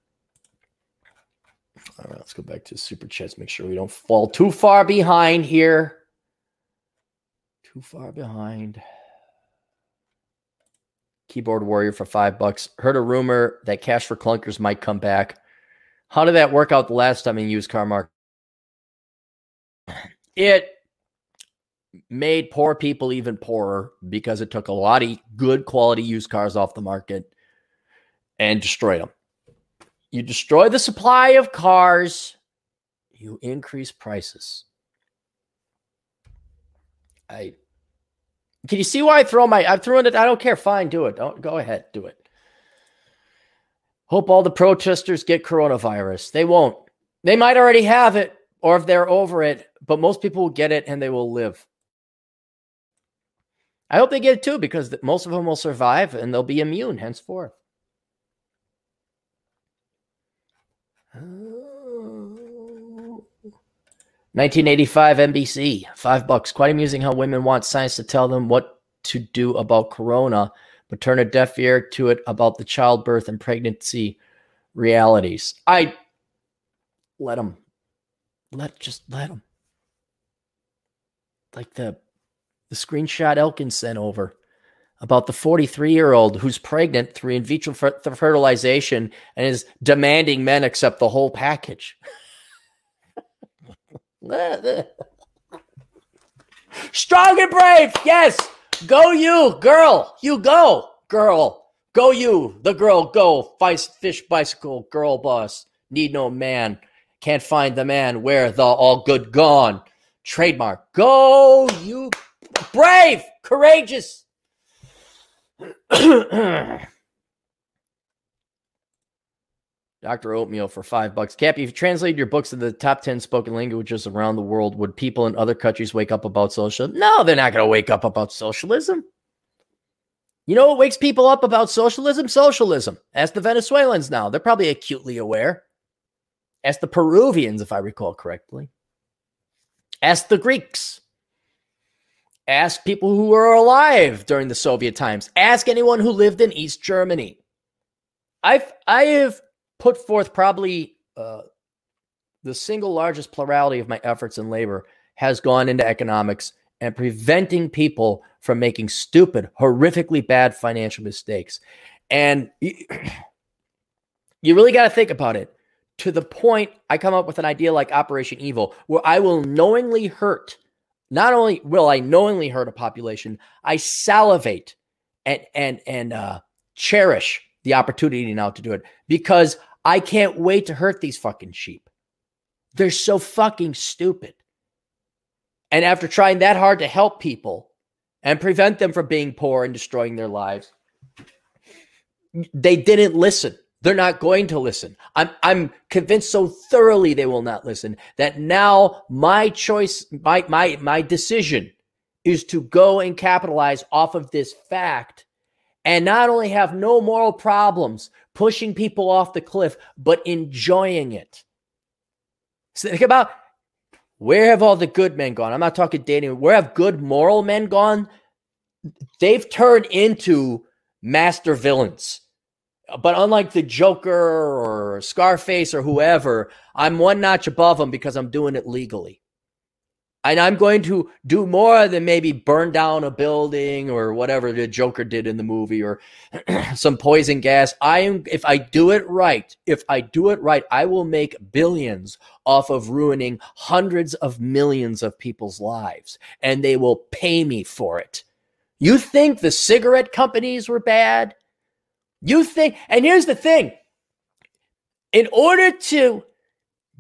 [SPEAKER 1] All right, let's go back to super chats. Make sure we don't fall too far behind here. Too far behind. Keyboard Warrior for five bucks. Heard a rumor that Cash for Clunkers might come back. How did that work out the last time in used car market? It made poor people even poorer because it took a lot of good quality used cars off the market and destroyed them. You destroy the supply of cars, you increase prices. I can you see why I throw my I'm throwing it? I don't care. Fine, do it. Don't go ahead, do it. Hope all the protesters get coronavirus. They won't. They might already have it, or if they're over it, but most people will get it and they will live. I hope they get it too because most of them will survive and they'll be immune henceforth. 1985 NBC, five bucks. Quite amusing how women want science to tell them what to do about corona, but turn a deaf ear to it about the childbirth and pregnancy realities. I let them, let just let them. Like the the screenshot Elkin sent over about the 43 year old who's pregnant through in vitro fertilization and is demanding men accept the whole package. Strong and brave. Yes. Go you, girl. You go, girl. Go you, the girl. Go. Fish bicycle, girl boss. Need no man. Can't find the man. Where the all good gone. Trademark. Go you, brave, courageous. Dr. Oatmeal for five bucks. Cap, if you translated your books to the top 10 spoken languages around the world, would people in other countries wake up about socialism? No, they're not going to wake up about socialism. You know what wakes people up about socialism? Socialism. Ask the Venezuelans now. They're probably acutely aware. Ask the Peruvians, if I recall correctly. Ask the Greeks. Ask people who were alive during the Soviet times. Ask anyone who lived in East Germany. I've I have put forth probably uh, the single largest plurality of my efforts in labor has gone into economics and preventing people from making stupid, horrifically bad financial mistakes. And you really got to think about it to the point I come up with an idea like Operation Evil, where I will knowingly hurt not only will I knowingly hurt a population, I salivate and and and uh, cherish the opportunity now to do it because I can't wait to hurt these fucking sheep. They're so fucking stupid. And after trying that hard to help people and prevent them from being poor and destroying their lives, they didn't listen. They're not going to listen. I'm, I'm convinced so thoroughly they will not listen that now my choice, my, my, my decision is to go and capitalize off of this fact and not only have no moral problems pushing people off the cliff, but enjoying it. So think about where have all the good men gone? I'm not talking dating. Where have good moral men gone? They've turned into master villains but unlike the Joker or Scarface or whoever, I'm one notch above them because I'm doing it legally. And I'm going to do more than maybe burn down a building or whatever the Joker did in the movie or some poison gas. I am, if I do it right, if I do it right, I will make billions off of ruining hundreds of millions of people's lives and they will pay me for it. You think the cigarette companies were bad? You think, and here's the thing in order to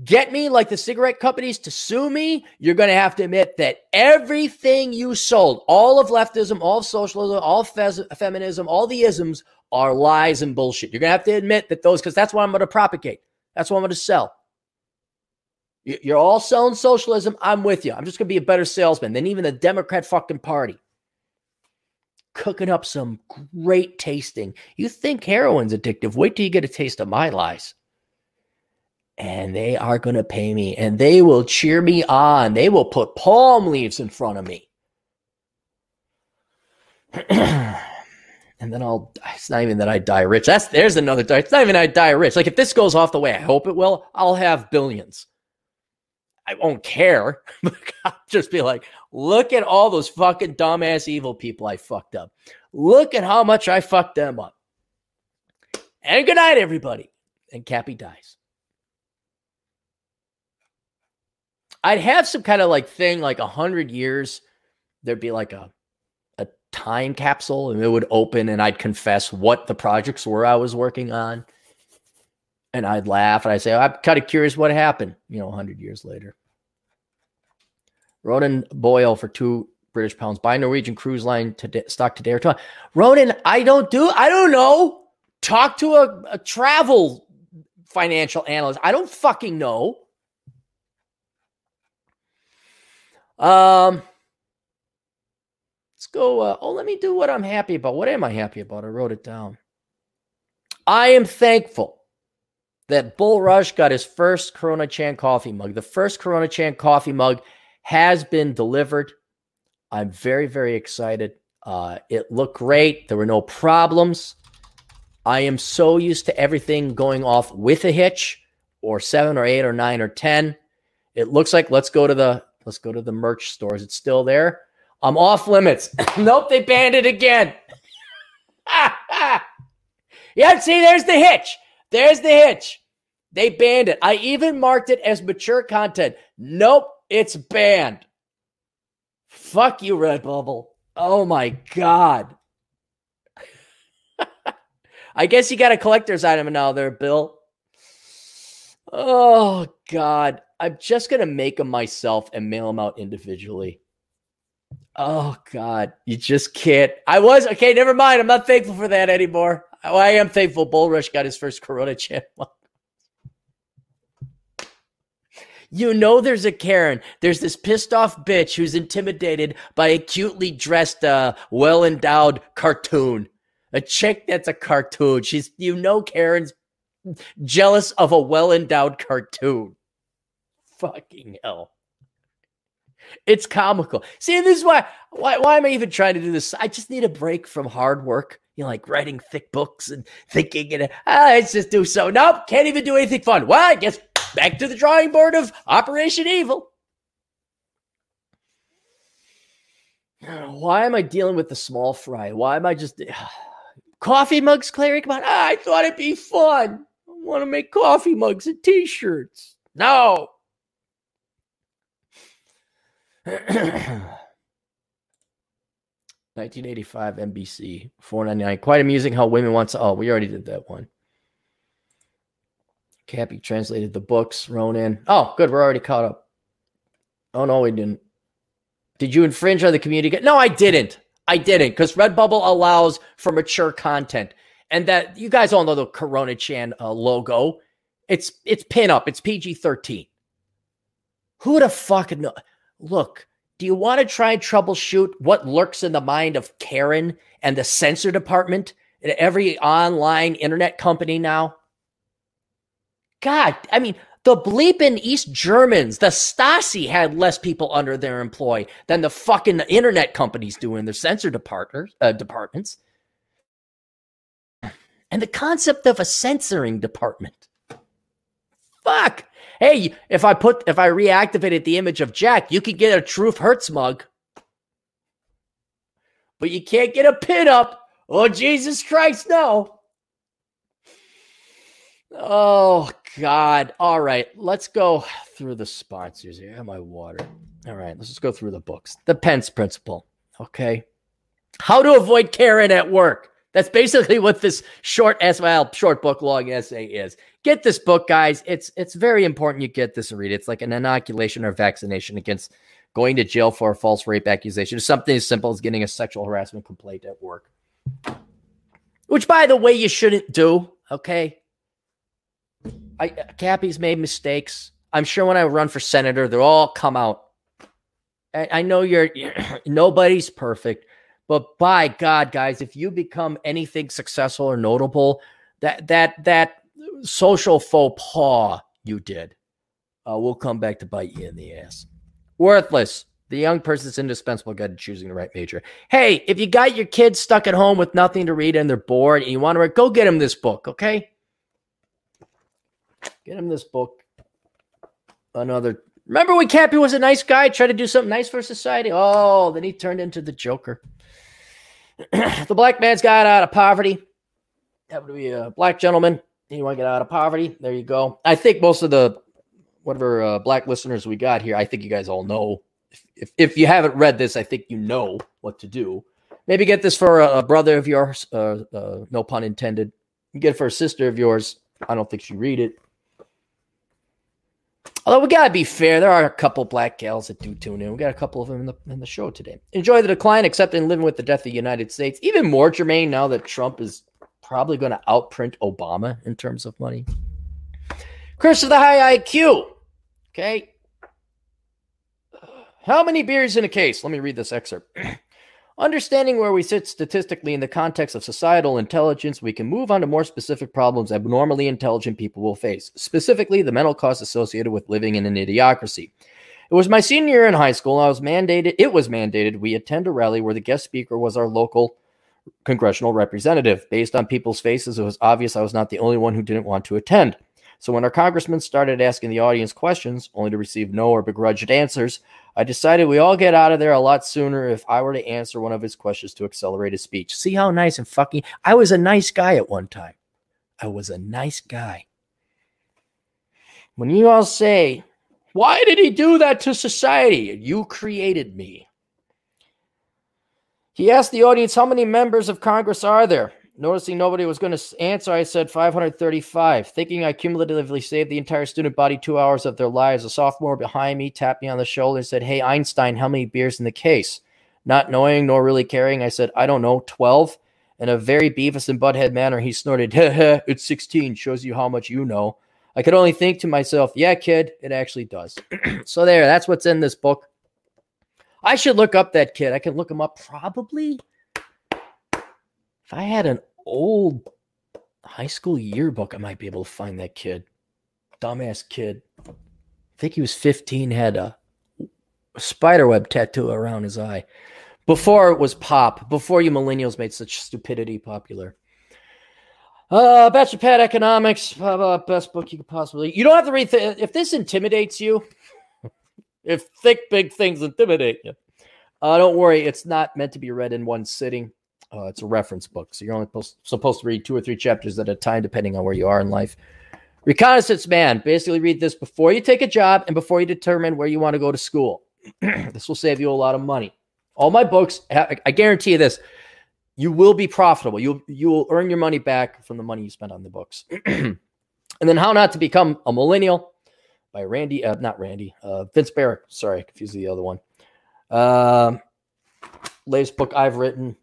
[SPEAKER 1] get me, like the cigarette companies, to sue me, you're going to have to admit that everything you sold, all of leftism, all of socialism, all fe- feminism, all the isms are lies and bullshit. You're going to have to admit that those, because that's what I'm going to propagate. That's what I'm going to sell. You're all selling socialism. I'm with you. I'm just going to be a better salesman than even the Democrat fucking party cooking up some great tasting. You think heroin's addictive? Wait till you get a taste of my lies. And they are going to pay me and they will cheer me on. They will put palm leaves in front of me. and then I'll, it's not even that I die rich. That's, there's another, it's not even I die rich. Like if this goes off the way I hope it will, I'll have billions. I won't care. I'll just be like, look at all those fucking dumbass evil people I fucked up. Look at how much I fucked them up. And good night, everybody. And Cappy dies. I'd have some kind of like thing, like a hundred years. There'd be like a a time capsule, and it would open, and I'd confess what the projects were I was working on, and I'd laugh, and I'd say, "I'm kind of curious what happened," you know, a hundred years later. Ronan Boyle for two British pounds. Buy Norwegian cruise line to stock today or tomorrow. Ronan, I don't do. I don't know. Talk to a, a travel financial analyst. I don't fucking know. Um, let's go. Uh, oh, let me do what I'm happy about. What am I happy about? I wrote it down. I am thankful that Bull Rush got his first Corona Chan coffee mug. The first Corona Chan coffee mug has been delivered. I'm very, very excited. Uh, it looked great. There were no problems. I am so used to everything going off with a hitch or seven or eight or nine or 10. It looks like let's go to the let's go to the merch stores. It's still there. I'm off limits. nope, they banned it again. yeah, see, there's the hitch. There's the hitch. They banned it. I even marked it as mature content. Nope, it's banned. Fuck you, Redbubble. Oh my God. I guess you got a collector's item now there, Bill. Oh God. I'm just gonna make them myself and mail them out individually. Oh God, you just can't. I was okay. Never mind. I'm not thankful for that anymore. I am thankful. Bull Rush got his first Corona channel. You know, there's a Karen. There's this pissed off bitch who's intimidated by a cutely dressed, uh, well endowed cartoon. A chick that's a cartoon. She's, you know, Karen's jealous of a well endowed cartoon. Fucking hell. It's comical. See, this is why, why why am I even trying to do this? I just need a break from hard work. You know, like writing thick books and thinking and ah, let's just do so. Nope, can't even do anything fun. Well, I guess back to the drawing board of Operation Evil. Why am I dealing with the small fry? Why am I just coffee mugs, Clarey? Come on. Ah, I thought it'd be fun. I want to make coffee mugs and t-shirts. No. 1985 NBC 499. Quite amusing how women want to. Oh, we already did that one. Cappy translated the books. Ronan. Oh, good. We're already caught up. Oh no, we didn't. Did you infringe on the community? No, I didn't. I didn't because Redbubble allows for mature content, and that you guys all know the Corona Chan uh, logo. It's it's pin up. It's PG thirteen. Who the fuck know? Look, do you want to try and troubleshoot what lurks in the mind of Karen and the censor department at every online internet company now? God, I mean, the bleeping East Germans, the Stasi had less people under their employ than the fucking internet companies do in their censor departments. Uh, departments. And the concept of a censoring department. Fuck. Hey, if I put if I reactivated the image of Jack, you could get a Truth Hurts mug. But you can't get a pin up. Oh Jesus Christ, no. Oh God. All right. Let's go through the sponsors here. Have my water. All right. Let's just go through the books. The Pence Principle. Okay. How to avoid Karen at work. That's basically what this short as well, short book long essay is. Get this book, guys. It's it's very important you get this and read it. It's like an inoculation or vaccination against going to jail for a false rape accusation. It's something as simple as getting a sexual harassment complaint at work. Which by the way, you shouldn't do. Okay. I Cappy's made mistakes. I'm sure when I run for senator, they'll all come out. I, I know you're, nobody's perfect, but by God, guys, if you become anything successful or notable, that that that social faux pas you did uh, will come back to bite you in the ass. Worthless. The young person's indispensable guide to choosing the right major. Hey, if you got your kids stuck at home with nothing to read and they're bored and you want to go get them this book, okay? Get him this book. Another. Remember when Cappy was a nice guy, tried to do something nice for society? Oh, then he turned into the Joker. the black man's got out of poverty. Happened to be a black gentleman. You want to get out of poverty? There you go. I think most of the whatever uh, black listeners we got here, I think you guys all know. If, if, if, you haven't read this, I think you know what to do. Maybe get this for a, a brother of yours. Uh, uh, no pun intended. You get it for a sister of yours. I don't think she read it. Although we gotta be fair, there are a couple black gals that do tune in. We got a couple of them in the in the show today. Enjoy the decline, accepting living with the death of the United States. Even more germane now that Trump is probably going to outprint Obama in terms of money. Chris of the high IQ. Okay. How many beers in a case? Let me read this excerpt. Understanding where we sit statistically in the context of societal intelligence, we can move on to more specific problems abnormally intelligent people will face, specifically the mental costs associated with living in an idiocracy. It was my senior year in high school. I was mandated, it was mandated we attend a rally where the guest speaker was our local congressional representative. Based on people's faces, it was obvious I was not the only one who didn't want to attend. So when our congressman started asking the audience questions, only to receive no or begrudged answers, I decided we all get out of there a lot sooner if I were to answer one of his questions to accelerate his speech. See how nice and fucking I was a nice guy at one time. I was a nice guy. When you all say, why did he do that to society? You created me. He asked the audience, How many members of Congress are there? Noticing nobody was going to answer, I said 535. Thinking I cumulatively saved the entire student body two hours of their lives, a sophomore behind me tapped me on the shoulder and said, Hey, Einstein, how many beers in the case? Not knowing nor really caring, I said, I don't know, 12. In a very Beavis and Butthead manner, he snorted, it's 16, shows you how much you know. I could only think to myself, Yeah, kid, it actually does. so, there, that's what's in this book. I should look up that kid. I can look him up probably. If I had an old high school yearbook, I might be able to find that kid. Dumbass kid. I think he was 15, had a, a spiderweb tattoo around his eye. Before it was pop, before you millennials made such stupidity popular. Uh, Bachelor Pad Economics, uh, best book you could possibly. You don't have to read. Th- if this intimidates you, if thick, big things intimidate you, uh, don't worry. It's not meant to be read in one sitting. Uh, it's a reference book, so you're only supposed, supposed to read two or three chapters at a time, depending on where you are in life. Reconnaissance Man. Basically, read this before you take a job and before you determine where you want to go to school. this will save you a lot of money. All my books, I guarantee you this: you will be profitable. You'll you will earn your money back from the money you spent on the books. and then, How Not to Become a Millennial by Randy, uh, not Randy, uh, Vince Barrett. Sorry, I confused the other one. Uh, latest book I've written.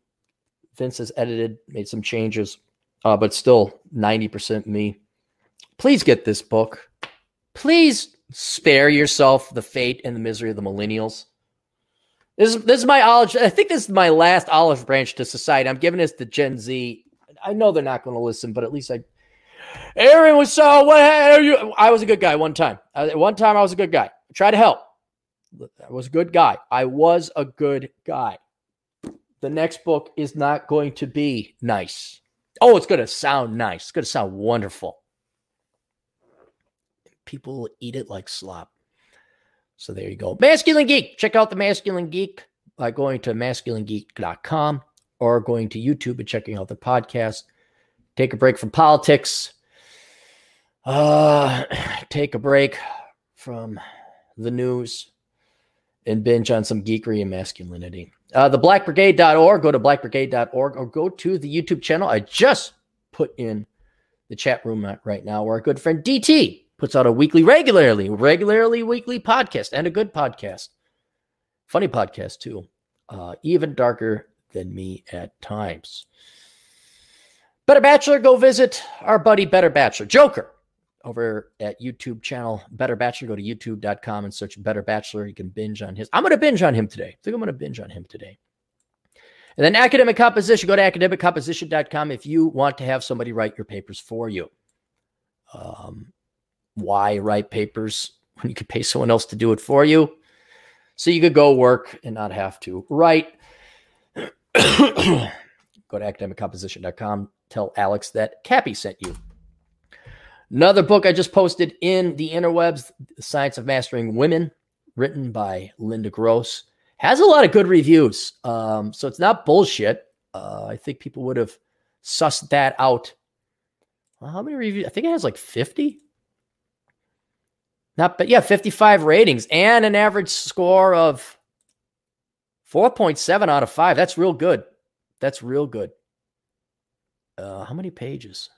[SPEAKER 1] Vince has edited, made some changes, uh, but still 90% me. Please get this book. Please spare yourself the fate and the misery of the millennials. This is, this is my olive. I think this is my last olive branch to society. I'm giving this to Gen Z. I know they're not going to listen, but at least I. Aaron was so. What are you? I was a good guy one time. one time I was a good guy. Tried to help. I was a good guy. I was a good guy the next book is not going to be nice. Oh, it's going to sound nice. It's going to sound wonderful. People eat it like slop. So there you go. Masculine Geek. Check out the Masculine Geek by going to masculinegeek.com or going to YouTube and checking out the podcast. Take a break from politics. Uh, take a break from the news and binge on some geekery and masculinity. Uh, the blackbrigade.org, go to blackbrigade.org or go to the YouTube channel. I just put in the chat room right now where our good friend DT puts out a weekly, regularly, regularly weekly podcast and a good podcast. Funny podcast, too. Uh, even darker than me at times. Better Bachelor, go visit our buddy Better Bachelor, Joker, over at YouTube channel Better Bachelor. Go to youtube.com and search Better Bachelor. You can binge on his. I'm going to binge on him today. I think I'm going to binge on him today. And then academic composition, go to academiccomposition.com if you want to have somebody write your papers for you. Um, why write papers when you could pay someone else to do it for you? So you could go work and not have to write. go to academiccomposition.com. Tell Alex that Cappy sent you. Another book I just posted in the interwebs, The Science of Mastering Women, written by Linda Gross, has a lot of good reviews. Um, so it's not bullshit. Uh, I think people would have sussed that out. Well, how many reviews? I think it has like 50. Not, but yeah, 55 ratings and an average score of 4.7 out of 5. That's real good. That's real good. Uh, how many pages?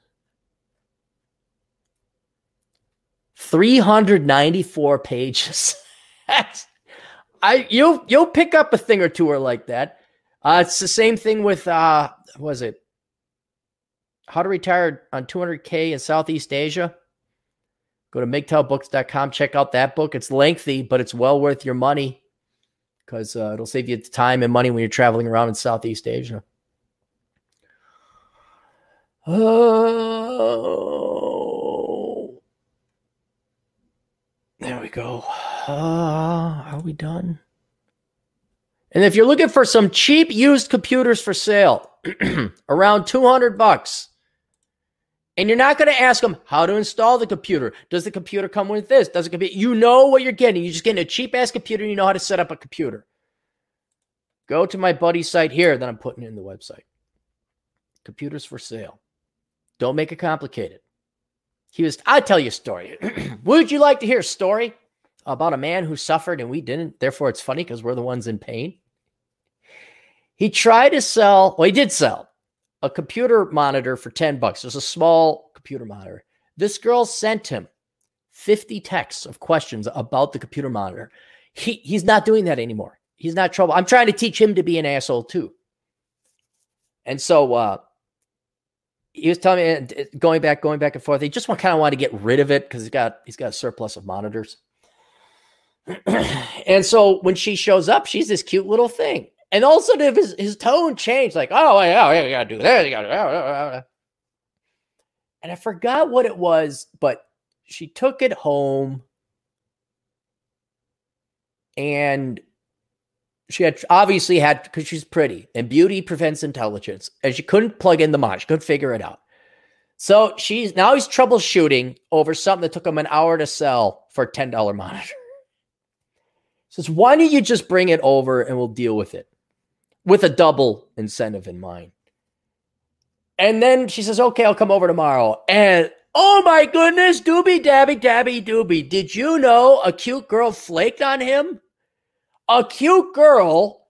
[SPEAKER 1] 394 pages. I you'll you'll pick up a thing or two or like that. Uh, it's the same thing with uh was it how to retire on 200k in Southeast Asia. Go to MGTOWbooks.com, check out that book. It's lengthy, but it's well worth your money. because uh, it'll save you time and money when you're traveling around in Southeast Asia. Oh, there we go. Uh, are we done? And if you're looking for some cheap used computers for sale, around 200 bucks, and you're not going to ask them how to install the computer. Does the computer come with this? Does it come? You know what you're getting. You're just getting a cheap ass computer. You know how to set up a computer. Go to my buddy's site here that I'm putting in the website. Computers for sale. Don't make it complicated. He was. I tell you a story. Would you like to hear a story about a man who suffered and we didn't? Therefore, it's funny because we're the ones in pain. He tried to sell. Well, he did sell a computer monitor for 10 bucks. It was a small computer monitor. This girl sent him 50 texts of questions about the computer monitor. He, he's not doing that anymore. He's not trouble. I'm trying to teach him to be an asshole too. And so uh, he was telling me, uh, going back, going back and forth. He just want, kind of want to get rid of it because he's got he's got a surplus of monitors. and so when she shows up, she's this cute little thing. And all of his, his tone changed, like, oh, yeah, oh, you gotta do that, you gotta. And I forgot what it was, but she took it home, and she had obviously had because she's pretty, and beauty prevents intelligence, and she couldn't plug in the mod, she couldn't figure it out. So she's now he's troubleshooting over something that took him an hour to sell for a ten dollar monitor. Says, why don't you just bring it over and we'll deal with it? with a double incentive in mind. And then she says, okay, I'll come over tomorrow. And oh my goodness, doobie dabby dabby doobie. Did you know a cute girl flaked on him? A cute girl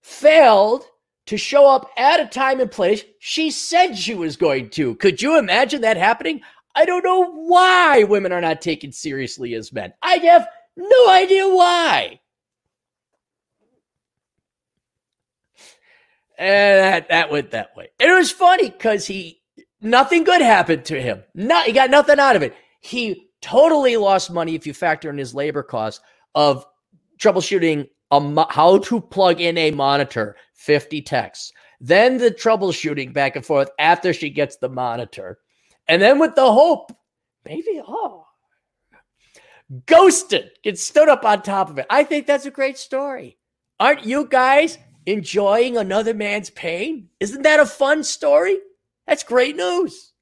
[SPEAKER 1] failed to show up at a time and place she said she was going to. Could you imagine that happening? I don't know why women are not taken seriously as men. I have no idea why. And that, that went that way. It was funny because he, nothing good happened to him. Not, he got nothing out of it. He totally lost money if you factor in his labor costs of troubleshooting a, how to plug in a monitor, 50 texts. Then the troubleshooting back and forth after she gets the monitor. And then with the hope, maybe, oh, ghosted, gets stood up on top of it. I think that's a great story. Aren't you guys enjoying another man's pain? Isn't that a fun story? That's great news.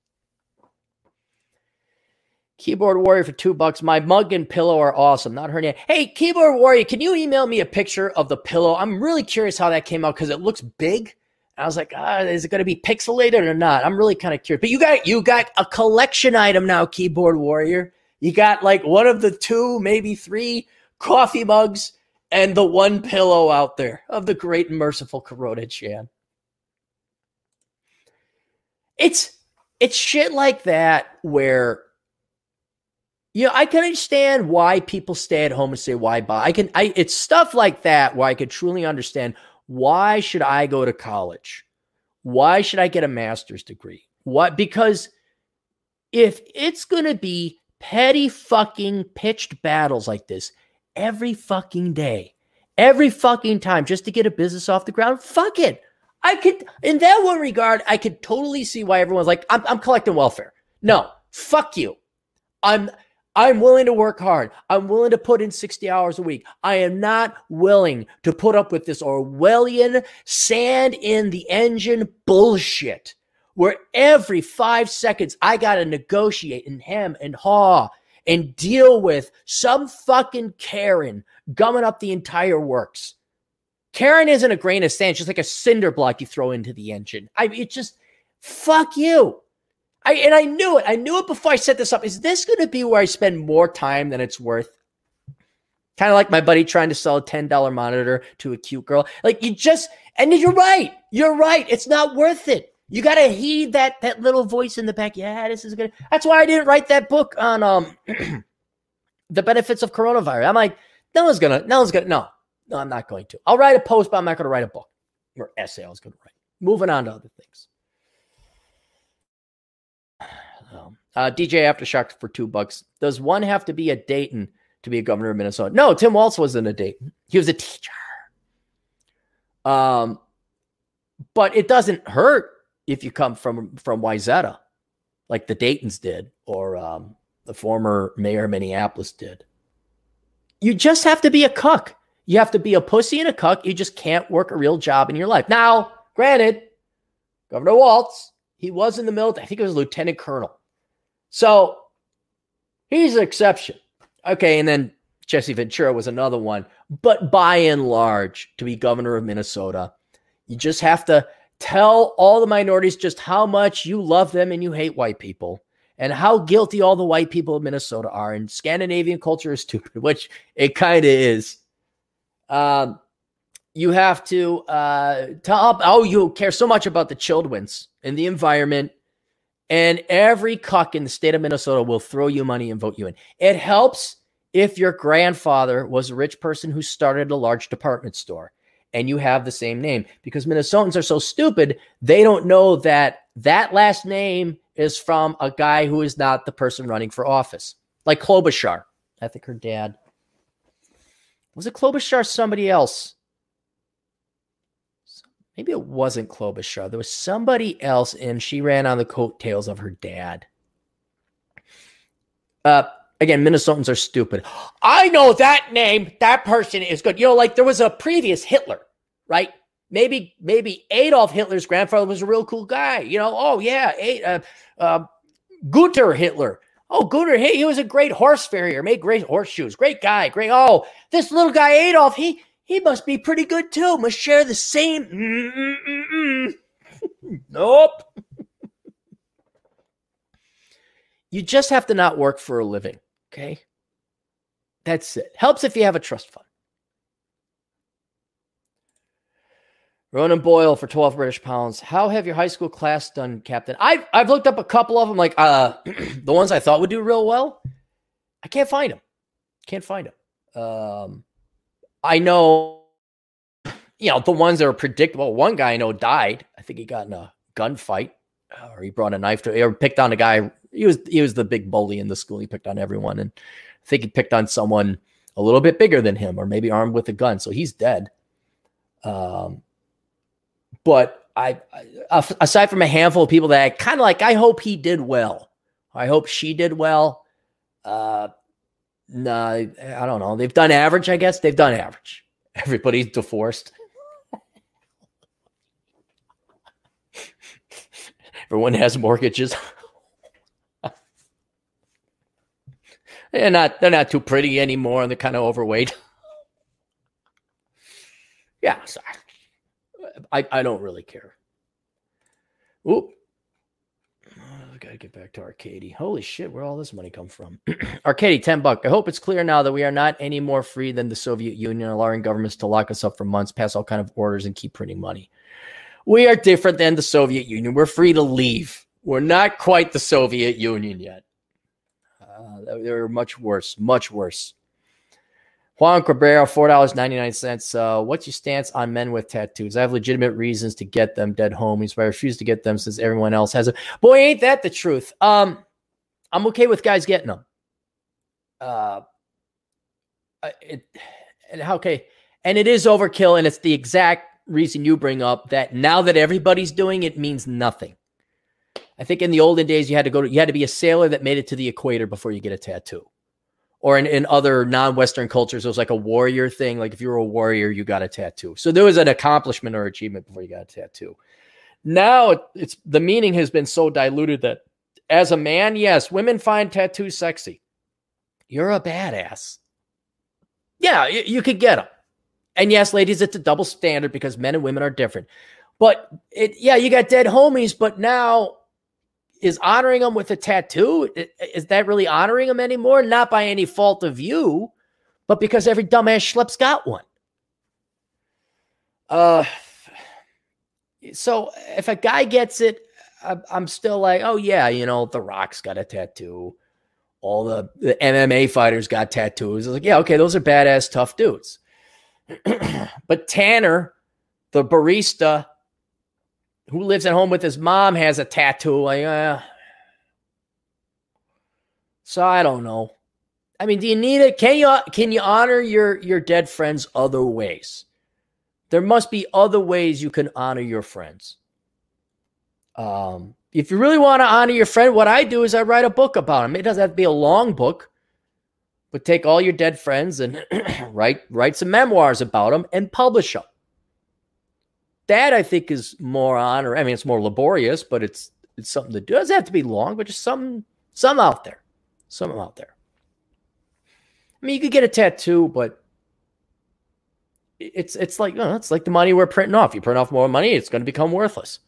[SPEAKER 1] Keyboard Warrior for two bucks. My mug and pillow are awesome. Not name. Hey, Keyboard Warrior, can you email me a picture of the pillow? I'm really curious how that came out because it looks big. I was like, ah, is it going to be pixelated or not? I'm really kind of curious. But you got you got a collection item now, Keyboard Warrior. You got like one of the two, maybe three coffee mugs and the one pillow out there of the great and merciful Corona Chan. It's it's shit like that where you know, I can understand why people stay at home and say why buy. I can I it's stuff like that where I could truly understand why should I go to college? Why should I get a master's degree? What because if it's going to be petty fucking pitched battles like this, every fucking day, every fucking time just to get a business off the ground. Fuck it. I could, in that one regard, I could totally see why everyone's like, I'm, I'm collecting welfare. No, fuck you. I'm, I'm willing to work hard. I'm willing to put in 60 hours a week. I am not willing to put up with this Orwellian sand in the engine bullshit where every five seconds I got to negotiate and hem and haw and deal with some fucking Karen gumming up the entire works. Karen isn't a grain of sand, She's like a cinder block you throw into the engine. I mean, it's just fuck you. I and I knew it. I knew it before I set this up. Is this going to be where I spend more time than it's worth? Kind of like my buddy trying to sell a $10 monitor to a cute girl. Like you just and you're right. You're right. It's not worth it. You got to heed that that little voice in the back. Yeah, this is good. That's why I didn't write that book on um the benefits of coronavirus. I'm like, no one's gonna, no one's gonna, no, no, I'm not going to. I'll write a post, but I'm not gonna write a book or essay. I was gonna write. Moving on to other things. Uh, DJ Aftershock for two bucks. Does one have to be a Dayton to be a governor of Minnesota? No, Tim Walz wasn't a Dayton. He was a teacher. Um, but it doesn't hurt if you come from from Wayzata, like the Daytons did, or um, the former mayor of Minneapolis did. You just have to be a cuck. You have to be a pussy and a cuck. You just can't work a real job in your life. Now, granted, Governor Walz, he was in the military. I think it was a lieutenant colonel. So he's an exception. Okay, and then Jesse Ventura was another one. But by and large, to be governor of Minnesota, you just have to tell all the minorities just how much you love them and you hate white people and how guilty all the white people of Minnesota are. And Scandinavian culture is stupid, which it kind of is. Um, you have to uh, tell oh, you care so much about the children's and the environment. And every cuck in the state of Minnesota will throw you money and vote you in. It helps if your grandfather was a rich person who started a large department store and you have the same name because Minnesotans are so stupid, they don't know that that last name is from a guy who is not the person running for office, like Klobuchar. I think her dad was it Klobuchar somebody else? Maybe it wasn't Klobuchar. There was somebody else, and she ran on the coattails of her dad. Uh, again, Minnesotans are stupid. I know that name. That person is good. You know, like there was a previous Hitler, right? Maybe, maybe Adolf Hitler's grandfather was a real cool guy. You know, oh yeah, uh, uh, Hitler. Oh, Gunnar, hey, he was a great horse farrier, made great horseshoes, great guy, great. Oh, this little guy Adolf, he he must be pretty good too. Must share the same. Mm-mm-mm. nope. you just have to not work for a living. Okay. That's it. Helps if you have a trust fund. Ronan Boyle for 12 British pounds. How have your high school class done, Captain? I've, I've looked up a couple of them, like uh, the ones I thought would do real well. I can't find them. Can't find them. Um, I know, you know, the ones that are predictable. One guy I know died. I think he got in a gunfight or he brought a knife to or picked on a guy. He was he was the big bully in the school. He picked on everyone. And I think he picked on someone a little bit bigger than him or maybe armed with a gun. So he's dead. Um, but I, I aside from a handful of people that kind of like, I hope he did well. I hope she did well. Uh, no, I don't know. They've done average, I guess. They've done average. Everybody's divorced. Everyone has mortgages. they're not they're not too pretty anymore. and They're kind of overweight. yeah, sorry. I, I don't really care. Oop. I gotta get back to Arcady. Holy shit, where all this money come from? Arcady, 10 buck. I hope it's clear now that we are not any more free than the Soviet Union, allowing governments to lock us up for months, pass all kind of orders, and keep printing money. We are different than the Soviet Union. We're free to leave. We're not quite the Soviet Union yet. Uh, they're much worse, much worse. Juan Cabrera, four dollars ninety nine cents. Uh, what's your stance on men with tattoos? I have legitimate reasons to get them, dead homies, but I refuse to get them since everyone else has it. Boy, ain't that the truth? Um, I'm okay with guys getting them. Uh, it and okay, and it is overkill, and it's the exact reason you bring up that now that everybody's doing it means nothing. I think in the olden days you had to go to you had to be a sailor that made it to the equator before you get a tattoo or in, in other non-Western cultures, it was like a warrior thing. Like if you were a warrior, you got a tattoo. So there was an accomplishment or achievement before you got a tattoo. Now it's the meaning has been so diluted that as a man, yes, women find tattoos sexy. You're a badass. Yeah, you, you could get them. And yes, ladies, it's a double standard because men and women are different. But it, yeah, you got dead homies, but now is honoring him with a tattoo? Is that really honoring him anymore? Not by any fault of you but because every dumbass schlepp's got one. Uh so if a guy gets it i'm still like oh yeah you know the rock's got a tattoo. All the, the mma fighters got tattoos. Like yeah okay those are badass tough dudes. But tanner the barista who lives at home with his mom has a tattoo. Like, uh, so I don't know. I mean, do you need it? Can you can you honor your your dead friends other ways? There must be other ways you can honor your friends. Um, if you really want to honor your friend, what I do is I write a book about them. It doesn't have to be a long book, but take all your dead friends and write write some memoirs about them and publish them. That I think is more on, or I mean, it's more laborious, but it's it's something do. Doesn't have to be long, but just some some out there, some out there. I mean, you could get a tattoo, but it's it's like no, it's like the money we're printing off. You print off more money, it's going to become worthless.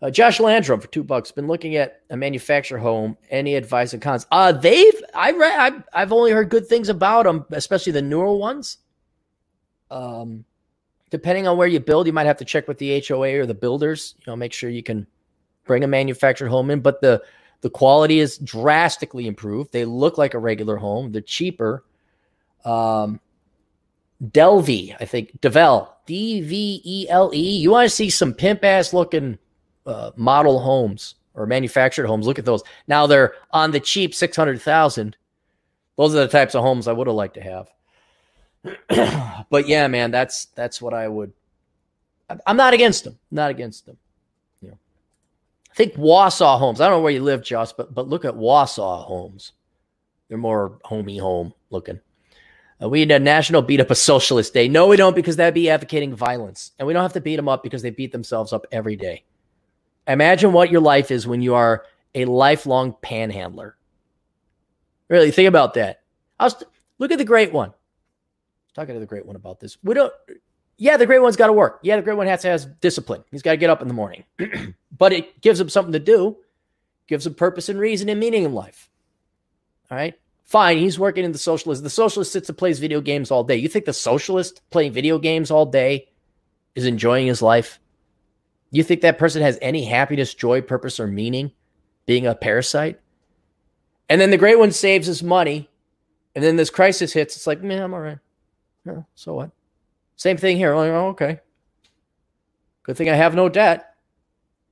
[SPEAKER 1] Uh, Josh Landrum for two bucks. Been looking at a manufacturer home. Any advice and cons? Uh, they've I read I've, I've only heard good things about them, especially the newer ones. Um, depending on where you build, you might have to check with the HOA or the builders. You know, make sure you can bring a manufactured home in. But the the quality is drastically improved. They look like a regular home. They're cheaper. Um, Delvey, I think Devel, D V E L E. You want to see some pimp ass looking uh, model homes or manufactured homes? Look at those. Now they're on the cheap, six hundred thousand. Those are the types of homes I would have liked to have. but yeah, man, that's that's what I would. I'm not against them. Not against them. You know, I think Wausau homes. I don't know where you live, Josh, but but look at Wausau homes. They're more homey home looking. Uh, we need a national beat up a socialist day. No, we don't, because that'd be advocating violence. And we don't have to beat them up because they beat themselves up every day. Imagine what your life is when you are a lifelong panhandler. Really, think about that. I was, look at the great one. Talking to the great one about this. We don't, yeah, the great one's got to work. Yeah, the great one has to have discipline. He's got to get up in the morning, but it gives him something to do, gives him purpose and reason and meaning in life. All right. Fine, he's working in the socialist. The socialist sits and plays video games all day. You think the socialist playing video games all day is enjoying his life? You think that person has any happiness, joy, purpose, or meaning being a parasite? And then the great one saves his money, and then this crisis hits. It's like, man, I'm all right. Yeah, so what? Same thing here. Like, oh, okay. Good thing I have no debt.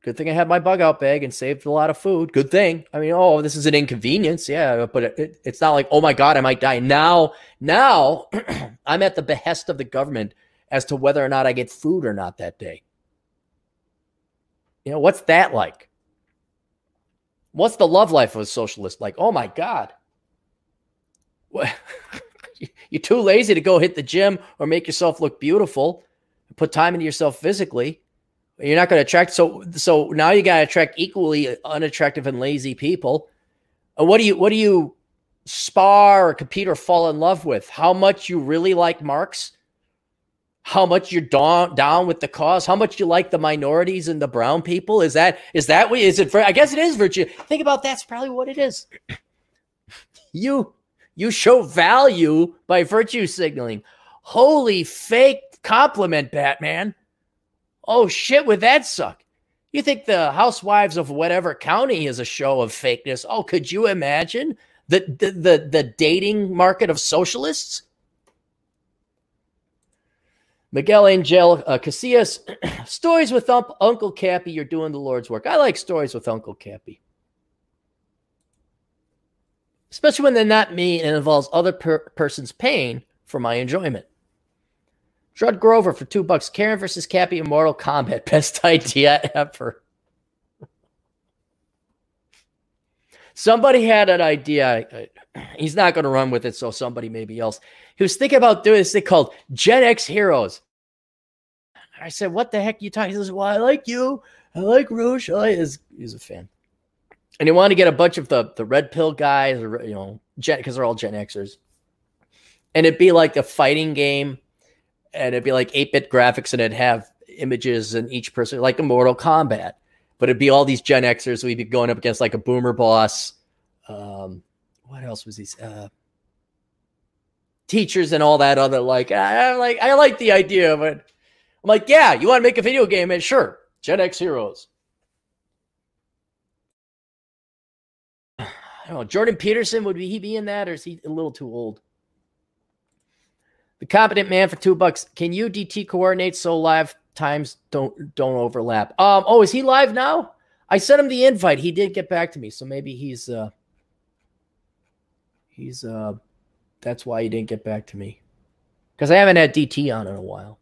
[SPEAKER 1] Good thing I had my bug out bag and saved a lot of food. Good thing. I mean, oh, this is an inconvenience. Yeah, but it, it, it's not like, oh my God, I might die. Now, now I'm at the behest of the government as to whether or not I get food or not that day. You know, what's that like? What's the love life of a socialist like? Oh my God. You're too lazy to go hit the gym or make yourself look beautiful, put time into yourself physically. You're not going to attract so so now you got to attract equally unattractive and lazy people. And what do you what do you spar or compete or fall in love with? How much you really like Marx? How much you're down down with the cause? How much you like the minorities and the brown people? Is that is that what is it for? I guess it is virtue. Think about that's probably what it is. you you show value by virtue signaling. Holy fake compliment, Batman. Oh shit, would that suck? You think the housewives of whatever county is a show of fakeness? Oh, could you imagine the the the, the dating market of socialists? Miguel Angel uh, Casillas, stories with um, Uncle Cappy. You're doing the Lord's work. I like stories with Uncle Cappy, especially when they're not me and involves other per- person's pain for my enjoyment. Judd Grover for two bucks. Karen versus Cappy in Mortal Kombat. Best idea ever. Somebody had an idea. He's not going to run with it, so somebody maybe else. He was thinking about doing this thing called Gen X Heroes. I said, "What the heck are you talking?" He says, "Well, I like you. I like Roosh. I he's, he's a fan." And he wanted to get a bunch of the the red pill guys, or you know, because they're all Gen Xers, and it'd be like a fighting game and it'd be like 8 bit graphics and it'd have images and each person, like a Mortal Kombat. But it'd be all these Gen Xers. We'd be going up against like a boomer boss. Um, what else was these? Uh, teachers and all that other like I, I like I like the idea of it. I'm like, yeah, you want to make a video game? And sure, Gen X Heroes. Don't know. Jordan Peterson would he be in that, or is he a little too old? The competent man for two bucks. Can you DT coordinate so live times don't don't overlap? Um. Oh, is he live now? I sent him the invite. He did get back to me, so maybe he's uh he's uh that's why he didn't get back to me because I haven't had DT on in a while.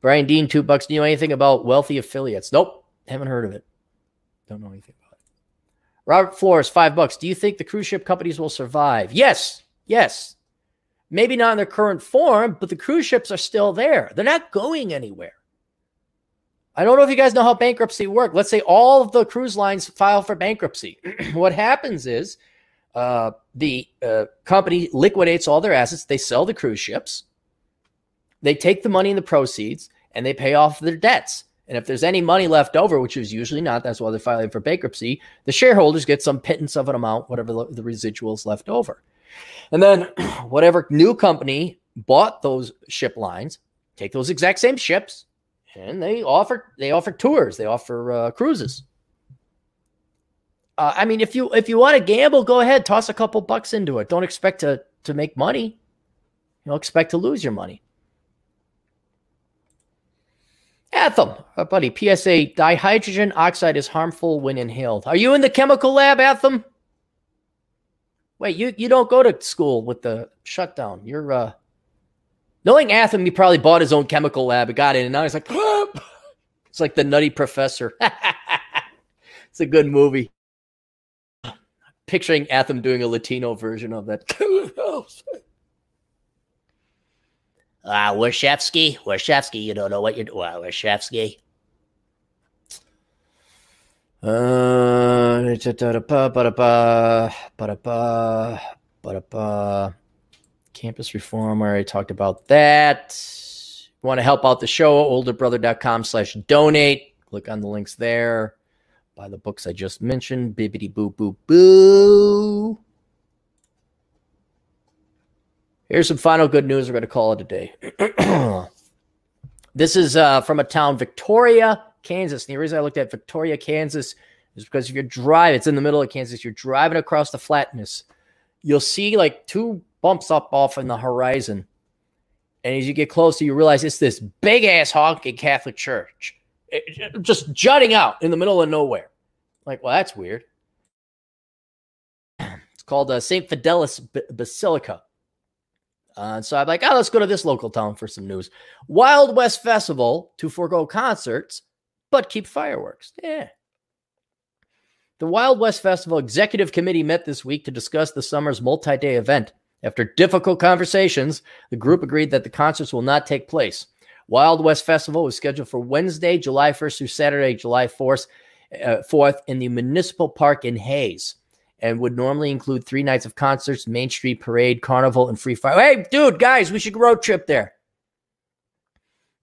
[SPEAKER 1] Brian Dean, two bucks. Do you know anything about wealthy affiliates? Nope. Haven't heard of it. Don't know anything. Robert Flores, five bucks. Do you think the cruise ship companies will survive? Yes. Yes. Maybe not in their current form, but the cruise ships are still there. They're not going anywhere. I don't know if you guys know how bankruptcy works. Let's say all of the cruise lines file for bankruptcy. what happens is uh, the uh, company liquidates all their assets. They sell the cruise ships. They take the money and the proceeds and they pay off their debts. And if there's any money left over, which is usually not, that's why they're filing for bankruptcy, the shareholders get some pittance of an amount, whatever the residuals left over. And then whatever new company bought those ship lines, take those exact same ships, and they offer they offer tours, they offer uh, cruises. Uh, I mean, if you if you want to gamble, go ahead, toss a couple bucks into it. Don't expect to to make money. You don't expect to lose your money. Atham, uh, buddy, PSA dihydrogen oxide is harmful when inhaled. Are you in the chemical lab, Atham? Wait, you, you don't go to school with the shutdown. You're uh knowing Atham, he probably bought his own chemical lab and got in, and now he's like, it's like the nutty professor. it's a good movie. Picturing Atham doing a Latino version of that. Ah, uh, Warshevsky, Warshevsky, you don't know what you're doing. Well, Warshevsky. Uh, campus reform. I already talked about that. want to help out the show, olderbrother.com slash donate. Click on the links there. Buy the books I just mentioned. Bibbity boo boo boo. Here's some final good news. We're going to call it a day. this is uh, from a town, Victoria, Kansas. And the reason I looked at Victoria, Kansas is because if you're driving, it's in the middle of Kansas, you're driving across the flatness, you'll see like two bumps up off in the horizon. And as you get closer, you realize it's this big ass honking Catholic church it, just jutting out in the middle of nowhere. Like, well, that's weird. It's called uh, St. Fidelis B- Basilica. Uh, so I'm like, oh, let's go to this local town for some news. Wild West Festival to forego concerts, but keep fireworks. Yeah. The Wild West Festival Executive Committee met this week to discuss the summer's multi day event. After difficult conversations, the group agreed that the concerts will not take place. Wild West Festival was scheduled for Wednesday, July 1st through Saturday, July 4th, uh, 4th in the Municipal Park in Hays and would normally include three nights of concerts, Main Street Parade, Carnival, and Free Fire. Hey, dude, guys, we should road trip there.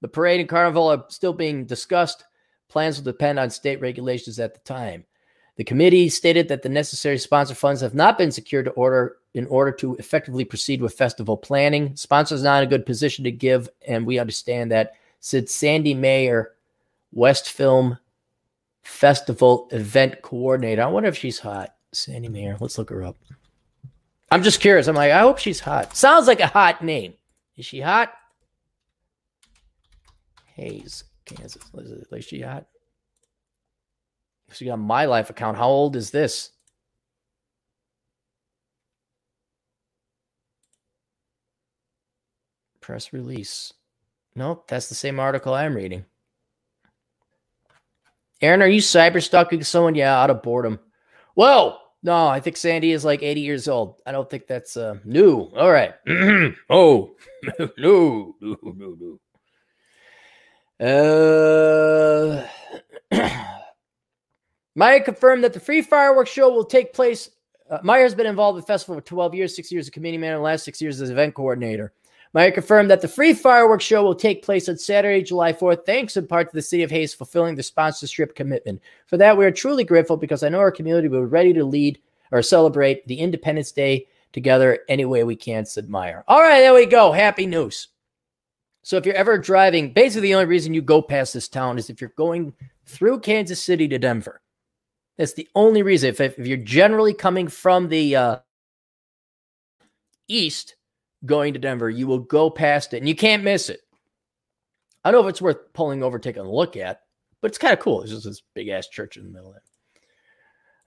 [SPEAKER 1] The parade and carnival are still being discussed. Plans will depend on state regulations at the time. The committee stated that the necessary sponsor funds have not been secured to order in order to effectively proceed with festival planning. Sponsors not in a good position to give, and we understand that. Said Sandy Meyer, West Film Festival event coordinator. I wonder if she's hot. Sandy Meyer. Let's look her up. I'm just curious. I'm like, I hope she's hot. Sounds like a hot name. Is she hot? Hays, Kansas. Is, she hot? She got my life account. How old is this? Press release. Nope, that's the same article I'm reading. Aaron, are you cyber stalking someone? Yeah, out of boredom. Whoa. No, I think Sandy is like 80 years old. I don't think that's uh, new. All right. oh, no, no, no, no. Uh, Meyer confirmed that the free fireworks show will take place. Uh, Meyer has been involved with the festival for 12 years, six years as committee man, and the last six years as event coordinator. Meyer confirmed that the free fireworks show will take place on Saturday, July 4th, thanks in part to the City of Hays fulfilling the sponsorship commitment. For that, we are truly grateful because I know our community will be ready to lead or celebrate the Independence Day together any way we can, said Meyer. All right, there we go. Happy news. So if you're ever driving, basically the only reason you go past this town is if you're going through Kansas City to Denver. That's the only reason. If, if you're generally coming from the uh, east, going to Denver, you will go past it and you can't miss it. I don't know if it's worth pulling over, taking a look at, but it's kind of cool. It's just this big ass church in the middle of it.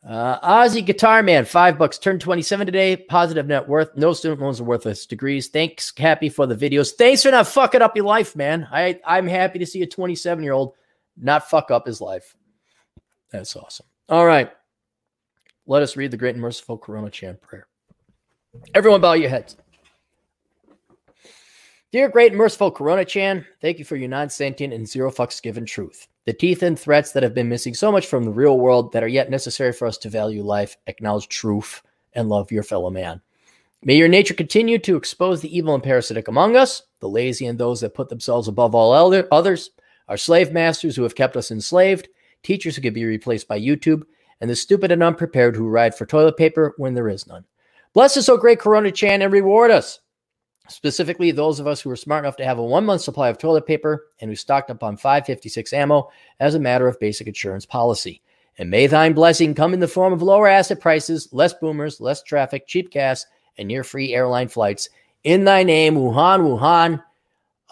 [SPEAKER 1] Uh, Ozzy Guitar Man, five bucks, turned 27 today. Positive net worth. No student loans are worthless degrees. Thanks, Cappy, for the videos. Thanks for not fucking up your life, man. I, I'm happy to see a 27 year old not fuck up his life. That's awesome. All right. Let us read the great and merciful Corona Chan prayer. Everyone, bow your heads. Dear great and merciful Corona Chan, thank you for your non sentient and zero fucks given truth the teeth and threats that have been missing so much from the real world that are yet necessary for us to value life, acknowledge truth, and love your fellow man. May your nature continue to expose the evil and parasitic among us, the lazy and those that put themselves above all elder, others, our slave masters who have kept us enslaved, teachers who can be replaced by YouTube, and the stupid and unprepared who ride for toilet paper when there is none. Bless us, O great Corona Chan, and reward us specifically those of us who were smart enough to have a one month supply of toilet paper and who stocked up on 556 ammo as a matter of basic insurance policy. And may thine blessing come in the form of lower asset prices, less boomers, less traffic, cheap gas, and near free airline flights. In thy name, Wuhan, Wuhan.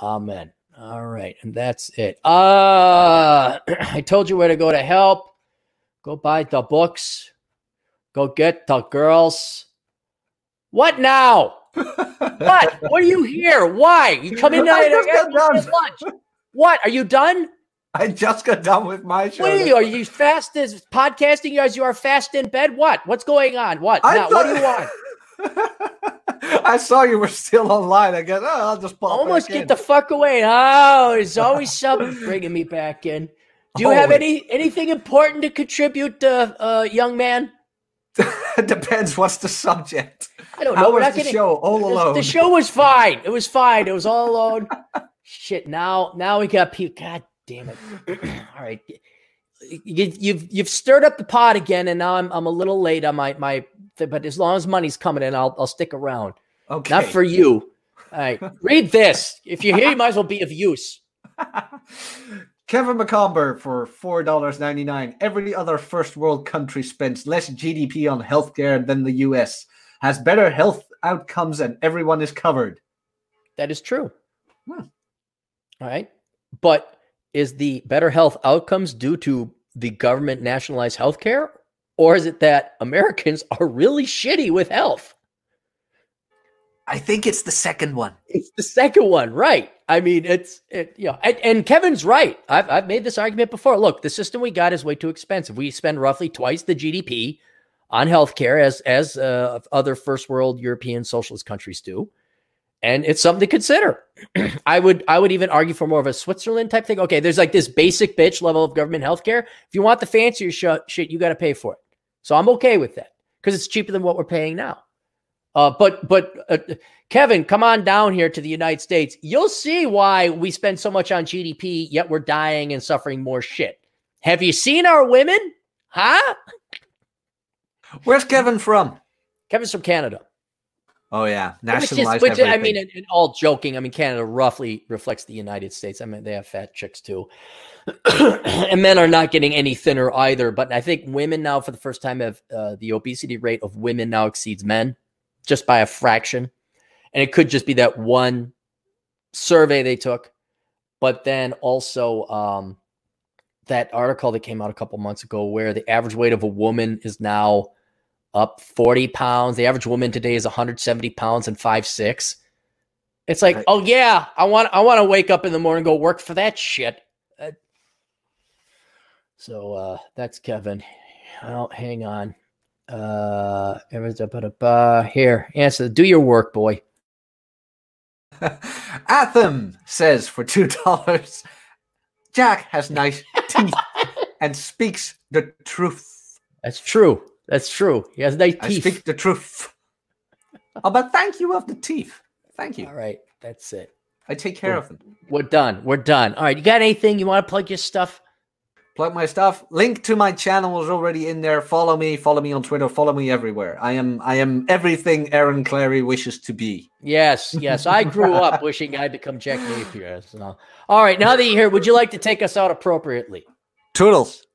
[SPEAKER 1] Amen. All right. And that's it. Uh, I told you where to go to help. Go buy the books. Go get the girls. What now? What? What are you here? Why? You come in I just lunch. What? Are you done?
[SPEAKER 2] I just got done with my show.
[SPEAKER 1] Wait, are you fast as podcasting as you are fast in bed? What? What's going on? What? Now, thought- what do you want?
[SPEAKER 2] I saw you were still online. I guess oh, I'll just
[SPEAKER 1] almost get in. the fuck away. Oh, there's always something bringing me back in. Do you have any anything important to contribute, uh, uh, young man?
[SPEAKER 2] Depends. What's the subject?
[SPEAKER 1] I don't know.
[SPEAKER 2] How was the getting, show all alone?
[SPEAKER 1] The show was fine. It was fine. It was all alone. Shit. Now, now we got people. God damn it. all right. You, have you've, you've stirred up the pot again, and now I'm I'm a little late on my my. But as long as money's coming in, I'll I'll stick around. Okay. Not for you. All right. Read this. If you're here, you might as well be of use.
[SPEAKER 2] Kevin McComber for four dollars ninety nine. Every other first world country spends less GDP on healthcare than the U.S has better health outcomes and everyone is covered.
[SPEAKER 1] That is true. Hmm. All right. But is the better health outcomes due to the government nationalized healthcare? Or is it that Americans are really shitty with health?
[SPEAKER 2] I think it's the second one.
[SPEAKER 1] It's the second one, right? I mean, it's it, you know, and, and, Kevin's right. I've I've made this argument before. Look, the system we got is way too expensive. We spend roughly twice the GDP on healthcare as as uh, other first world European socialist countries do, and it's something to consider. I would I would even argue for more of a Switzerland type thing. Okay, there's like this basic bitch level of government healthcare. If you want the fancier sh- shit, you got to pay for it. So I'm okay with that because it's cheaper than what we're paying now. Uh, but but uh, Kevin, come on down here to the United States. You'll see why we spend so much on GDP, yet we're dying and suffering more shit. Have you seen our women? Huh?
[SPEAKER 2] Where's Kevin from?
[SPEAKER 1] Kevin's from Canada.
[SPEAKER 2] Oh yeah, nationalized. Which,
[SPEAKER 1] which I mean, and, all joking. I mean, Canada roughly reflects the United States. I mean, they have fat chicks too, and men are not getting any thinner either. But I think women now, for the first time, have uh, the obesity rate of women now exceeds men just by a fraction, and it could just be that one survey they took, but then also um, that article that came out a couple months ago where the average weight of a woman is now up 40 pounds. The average woman today is 170 pounds and five six. It's like, oh yeah, I want I want to wake up in the morning go work for that shit. Uh, so uh, that's Kevin. Oh, hang on. Uh, here, answer. Do your work, boy.
[SPEAKER 2] Atham says for two dollars. Jack has nice teeth and speaks the truth.
[SPEAKER 1] That's true. That's true. He has nice teeth.
[SPEAKER 2] I speak the truth. oh, but thank you of the teeth. Thank you.
[SPEAKER 1] All right. That's it.
[SPEAKER 2] I take care
[SPEAKER 1] we're,
[SPEAKER 2] of them.
[SPEAKER 1] We're done. We're done. All right. You got anything you want to plug your stuff?
[SPEAKER 2] Plug my stuff. Link to my channel is already in there. Follow me. Follow me on Twitter. Follow me everywhere. I am. I am everything Aaron Clarey wishes to be.
[SPEAKER 1] Yes. Yes. I grew up wishing I'd become Jack Napier. So. All right. Now that you're here, would you like to take us out appropriately?
[SPEAKER 2] Toodles.